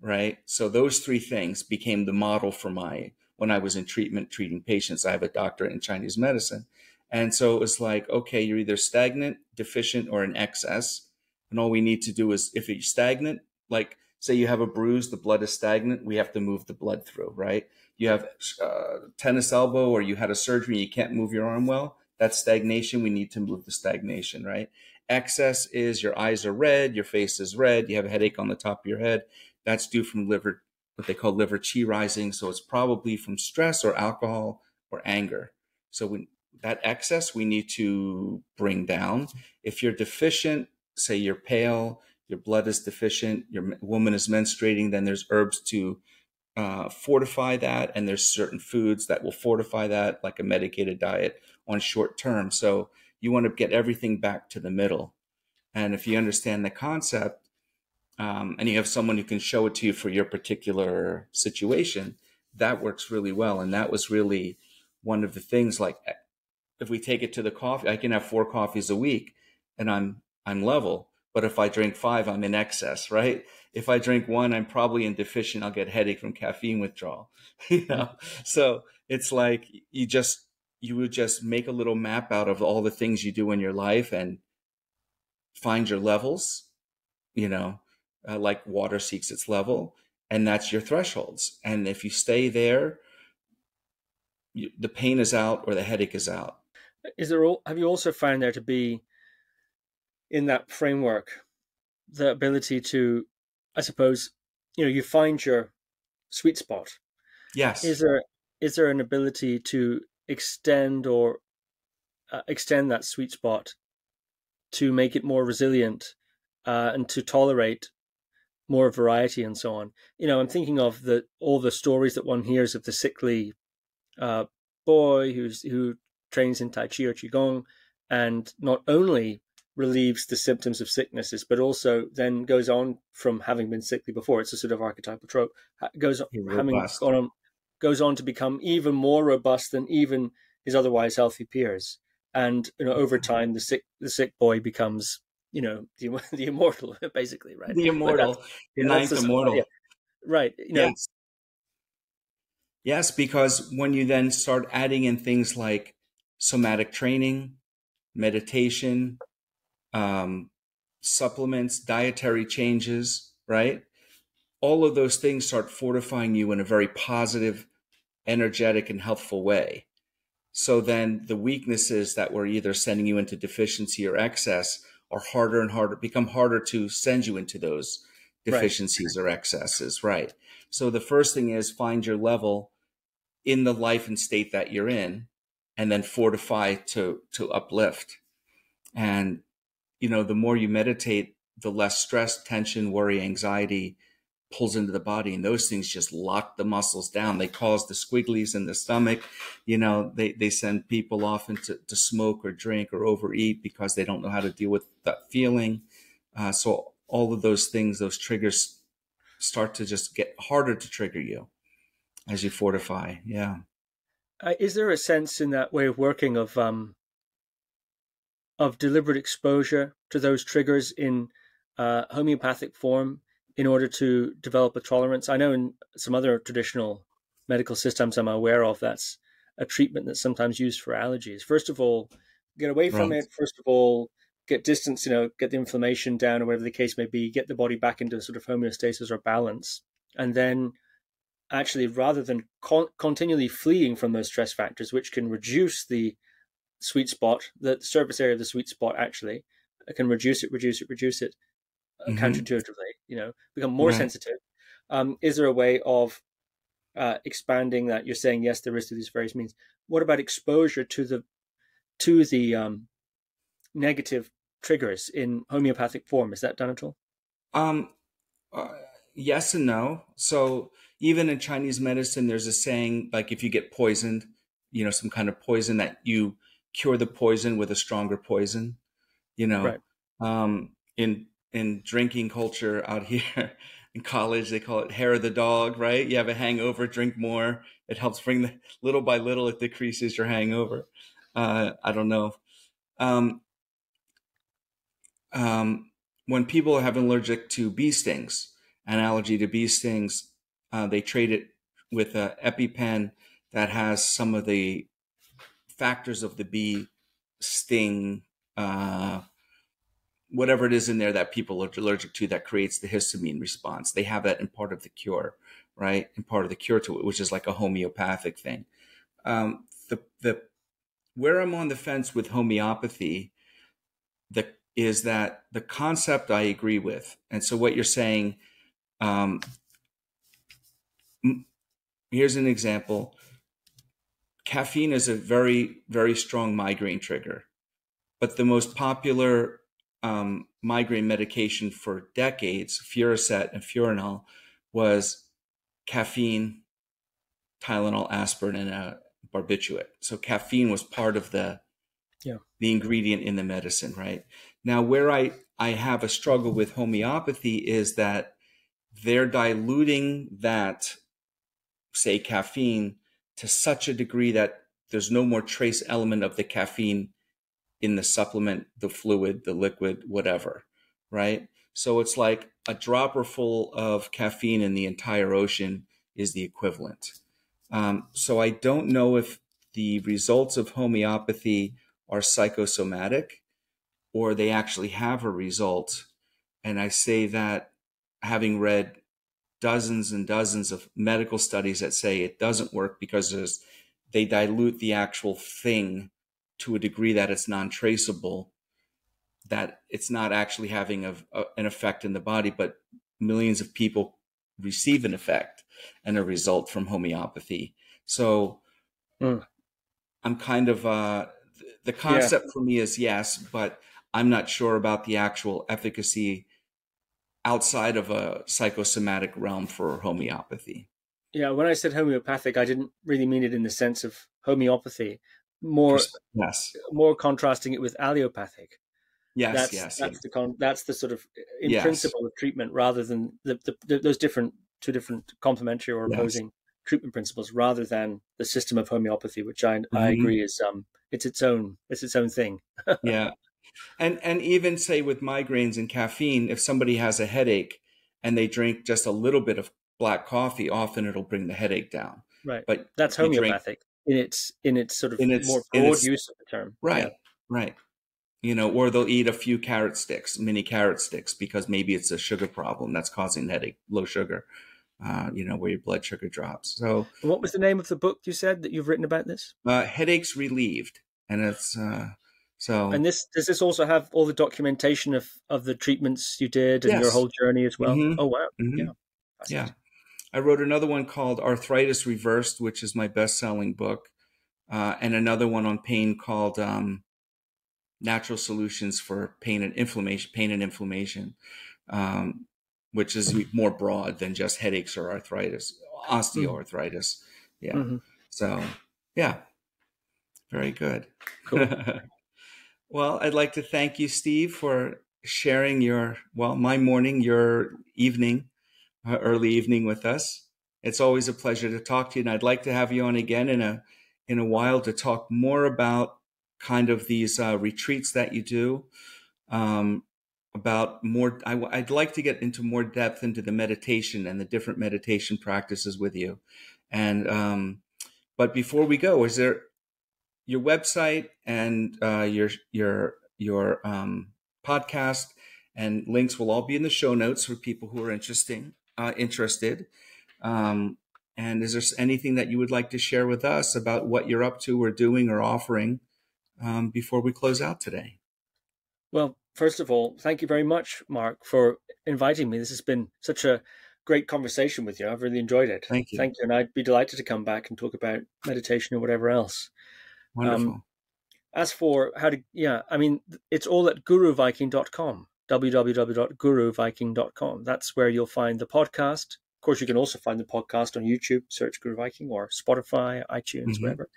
S1: right? So those three things became the model for my when I was in treatment treating patients. I have a doctorate in Chinese medicine. And so it was like, okay, you're either stagnant, deficient, or in excess. And all we need to do is if you're stagnant, like say you have a bruise, the blood is stagnant, we have to move the blood through, right? You have uh, tennis elbow or you had a surgery, and you can't move your arm well. That's stagnation. We need to move the stagnation, right? Excess is your eyes are red, your face is red, you have a headache on the top of your head. That's due from liver, what they call liver qi rising. So it's probably from stress or alcohol or anger. So when that excess we need to bring down. If you're deficient, say you're pale, your blood is deficient, your woman is menstruating, then there's herbs to uh, fortify that, and there's certain foods that will fortify that, like a medicated diet on short term. So you want to get everything back to the middle. And if you understand the concept, um, and you have someone who can show it to you for your particular situation, that works really well. And that was really one of the things. Like, if we take it to the coffee, I can have four coffees a week, and I'm I'm level. But if I drink five, I'm in excess, right? If I drink one, I'm probably in deficient. I'll get headache from caffeine withdrawal. you know, so it's like you just you would just make a little map out of all the things you do in your life and find your levels. You know, uh, like water seeks its level, and that's your thresholds. And if you stay there, you, the pain is out or the headache is out.
S2: Is there? All, Have you also found there to be in that framework the ability to, I suppose, you know, you find your sweet spot.
S1: Yes.
S2: Is there is there an ability to extend or uh, extend that sweet spot to make it more resilient uh, and to tolerate more variety and so on. You know, I'm thinking of the all the stories that one hears of the sickly uh, boy who's who trains in Tai Chi or Qigong, and not only relieves the symptoms of sicknesses, but also then goes on from having been sickly before. It's a sort of archetypal trope. Goes on, having gone on, goes on to become even more robust than even his otherwise healthy peers. And you know, over mm-hmm. time, the sick the sick boy becomes you know the the immortal basically right
S1: the immortal the ninth immortal yeah.
S2: right you know,
S1: yes yes because when you then start adding in things like somatic training meditation um, supplements dietary changes right all of those things start fortifying you in a very positive energetic and healthful way so then the weaknesses that were either sending you into deficiency or excess are harder and harder, become harder to send you into those deficiencies right. or excesses. Right. So the first thing is find your level in the life and state that you're in and then fortify to, to uplift. And, you know, the more you meditate, the less stress, tension, worry, anxiety, pulls into the body and those things just lock the muscles down. They cause the squigglies in the stomach. You know they, they send people off into to smoke or drink or overeat because they don't know how to deal with that feeling. Uh, so all of those things those triggers start to just get harder to trigger you as you fortify. Yeah.
S2: Uh, is there a sense in that way of working of um of deliberate exposure to those triggers in uh, homeopathic form in order to develop a tolerance. I know in some other traditional medical systems I'm aware of, that's a treatment that's sometimes used for allergies. First of all, get away from right. it. First of all, get distance, you know, get the inflammation down or whatever the case may be, get the body back into sort of homeostasis or balance. And then actually, rather than con- continually fleeing from those stress factors, which can reduce the sweet spot, the surface area of the sweet spot actually, can reduce it, reduce it, reduce it uh, mm-hmm. counterintuitively, you know, become more right. sensitive. Um, is there a way of uh, expanding that? You're saying yes, there is through these various means. What about exposure to the to the um, negative triggers in homeopathic form? Is that done at all?
S1: Um, uh, yes and no. So even in Chinese medicine, there's a saying like if you get poisoned, you know, some kind of poison that you cure the poison with a stronger poison. You know, right. um, in in drinking culture out here in college, they call it hair of the dog. Right? You have a hangover, drink more. It helps bring the little by little. It decreases your hangover. Uh, I don't know. Um, um, when people have allergic to bee stings, an allergy to bee stings, uh, they trade it with an EpiPen that has some of the factors of the bee sting, uh, whatever it is in there that people are allergic to that creates the histamine response. They have that in part of the cure, right? In part of the cure to it, which is like a homeopathic thing. Um, the the where I'm on the fence with homeopathy, the is that the concept I agree with, and so what you're saying. Um, here's an example. Caffeine is a very very strong migraine trigger, but the most popular um, migraine medication for decades, Fioricet and Fiorinal, was caffeine, Tylenol, aspirin, and a barbiturate. So caffeine was part of the yeah. the ingredient in the medicine, right? Now, where I I have a struggle with homeopathy is that they're diluting that, say, caffeine to such a degree that there's no more trace element of the caffeine in the supplement, the fluid, the liquid, whatever, right? So it's like a dropper full of caffeine in the entire ocean is the equivalent. Um, so I don't know if the results of homeopathy are psychosomatic or they actually have a result. And I say that having read dozens and dozens of medical studies that say it doesn't work because they dilute the actual thing to a degree that it's non-traceable that it's not actually having a, a, an effect in the body but millions of people receive an effect and a result from homeopathy so mm. i'm kind of uh, the concept yeah. for me is yes but i'm not sure about the actual efficacy outside of a psychosomatic realm for homeopathy
S2: yeah when i said homeopathic i didn't really mean it in the sense of homeopathy more yes. more contrasting it with allopathic.
S1: Yes
S2: that's,
S1: yes
S2: that's the con- that's the sort of in yes. principle of treatment rather than the, the, the, those different two different complementary or opposing yes. treatment principles rather than the system of homeopathy which i mm-hmm. i agree is um it's its own it's its own thing.
S1: Yeah. And and even say with migraines and caffeine if somebody has a headache and they drink just a little bit of black coffee often it'll bring the headache down.
S2: Right. But that's homeopathic in its in its sort of in its, more broad its, use of the term.
S1: Right, yeah. right. You know, or they'll eat a few carrot sticks, mini carrot sticks, because maybe it's a sugar problem that's causing headache, low sugar. Uh, you know, where your blood sugar drops. So,
S2: what was the name of the book you said that you've written about this?
S1: Uh, Headaches Relieved, and it's uh, so.
S2: And this does this also have all the documentation of of the treatments you did and yes. your whole journey as well? Mm-hmm. Oh wow,
S1: mm-hmm. yeah, yeah. I wrote another one called Arthritis Reversed, which is my best selling book, uh, and another one on pain called um, Natural Solutions for Pain and Inflammation, Pain and Inflammation, um, which is more broad than just headaches or arthritis, osteoarthritis. Yeah. Mm-hmm. So, yeah, very good. Cool. well, I'd like to thank you, Steve, for sharing your, well, my morning, your evening uh, early evening with us. It's always a pleasure to talk to you, and I'd like to have you on again in a in a while to talk more about kind of these uh, retreats that you do. Um, about more, I, would like to get into more depth into the meditation and the different meditation practices with you, And um, but before we go, is there your website and uh, your your your um, podcast and links will all be in the show notes for people who are interesting uh, interested. Um, and is there anything that you would like to share with us about what you're up to or doing or offering um, before we close out today?
S2: Well, first of all, thank you very much, Mark, for inviting me. This has been such a great conversation with you. I've really enjoyed it.
S1: Thank you.
S2: Thank you. And I'd be delighted to come back and talk about meditation or whatever else.
S1: Wonderful. Um,
S2: as for how to, yeah, I mean, it's all at guruviking.com, www.guruviking.com. That's where you'll find the podcast. Of course, you can also find the podcast on YouTube, search Guru Viking or Spotify, iTunes, mm-hmm. wherever.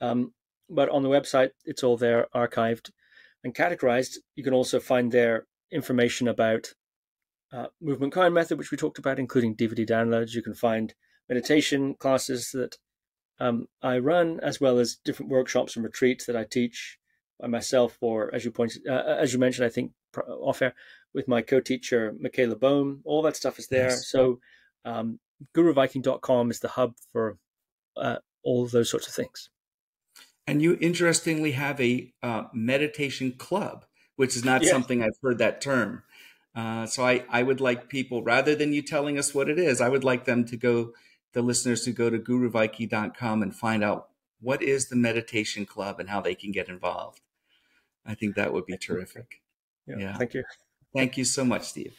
S2: Um, but on the website, it's all there, archived and categorized. You can also find there information about uh, movement Koan method, which we talked about, including DVD downloads. You can find meditation classes that um, I run, as well as different workshops and retreats that I teach by myself, or as you pointed, uh, uh as you mentioned, I think off air with my co-teacher Michaela Bohm. All that stuff is there. Yes. So um, GuruViking.com is the hub for uh, all of those sorts of things.
S1: And you interestingly have a uh, meditation club, which is not yes. something I've heard that term. Uh, so I, I would like people, rather than you telling us what it is, I would like them to go, the listeners to go to guruviking.com and find out what is the meditation club and how they can get involved. I think that would be terrific.
S2: Yeah, yeah. Thank you.
S1: Thank you so much, Steve.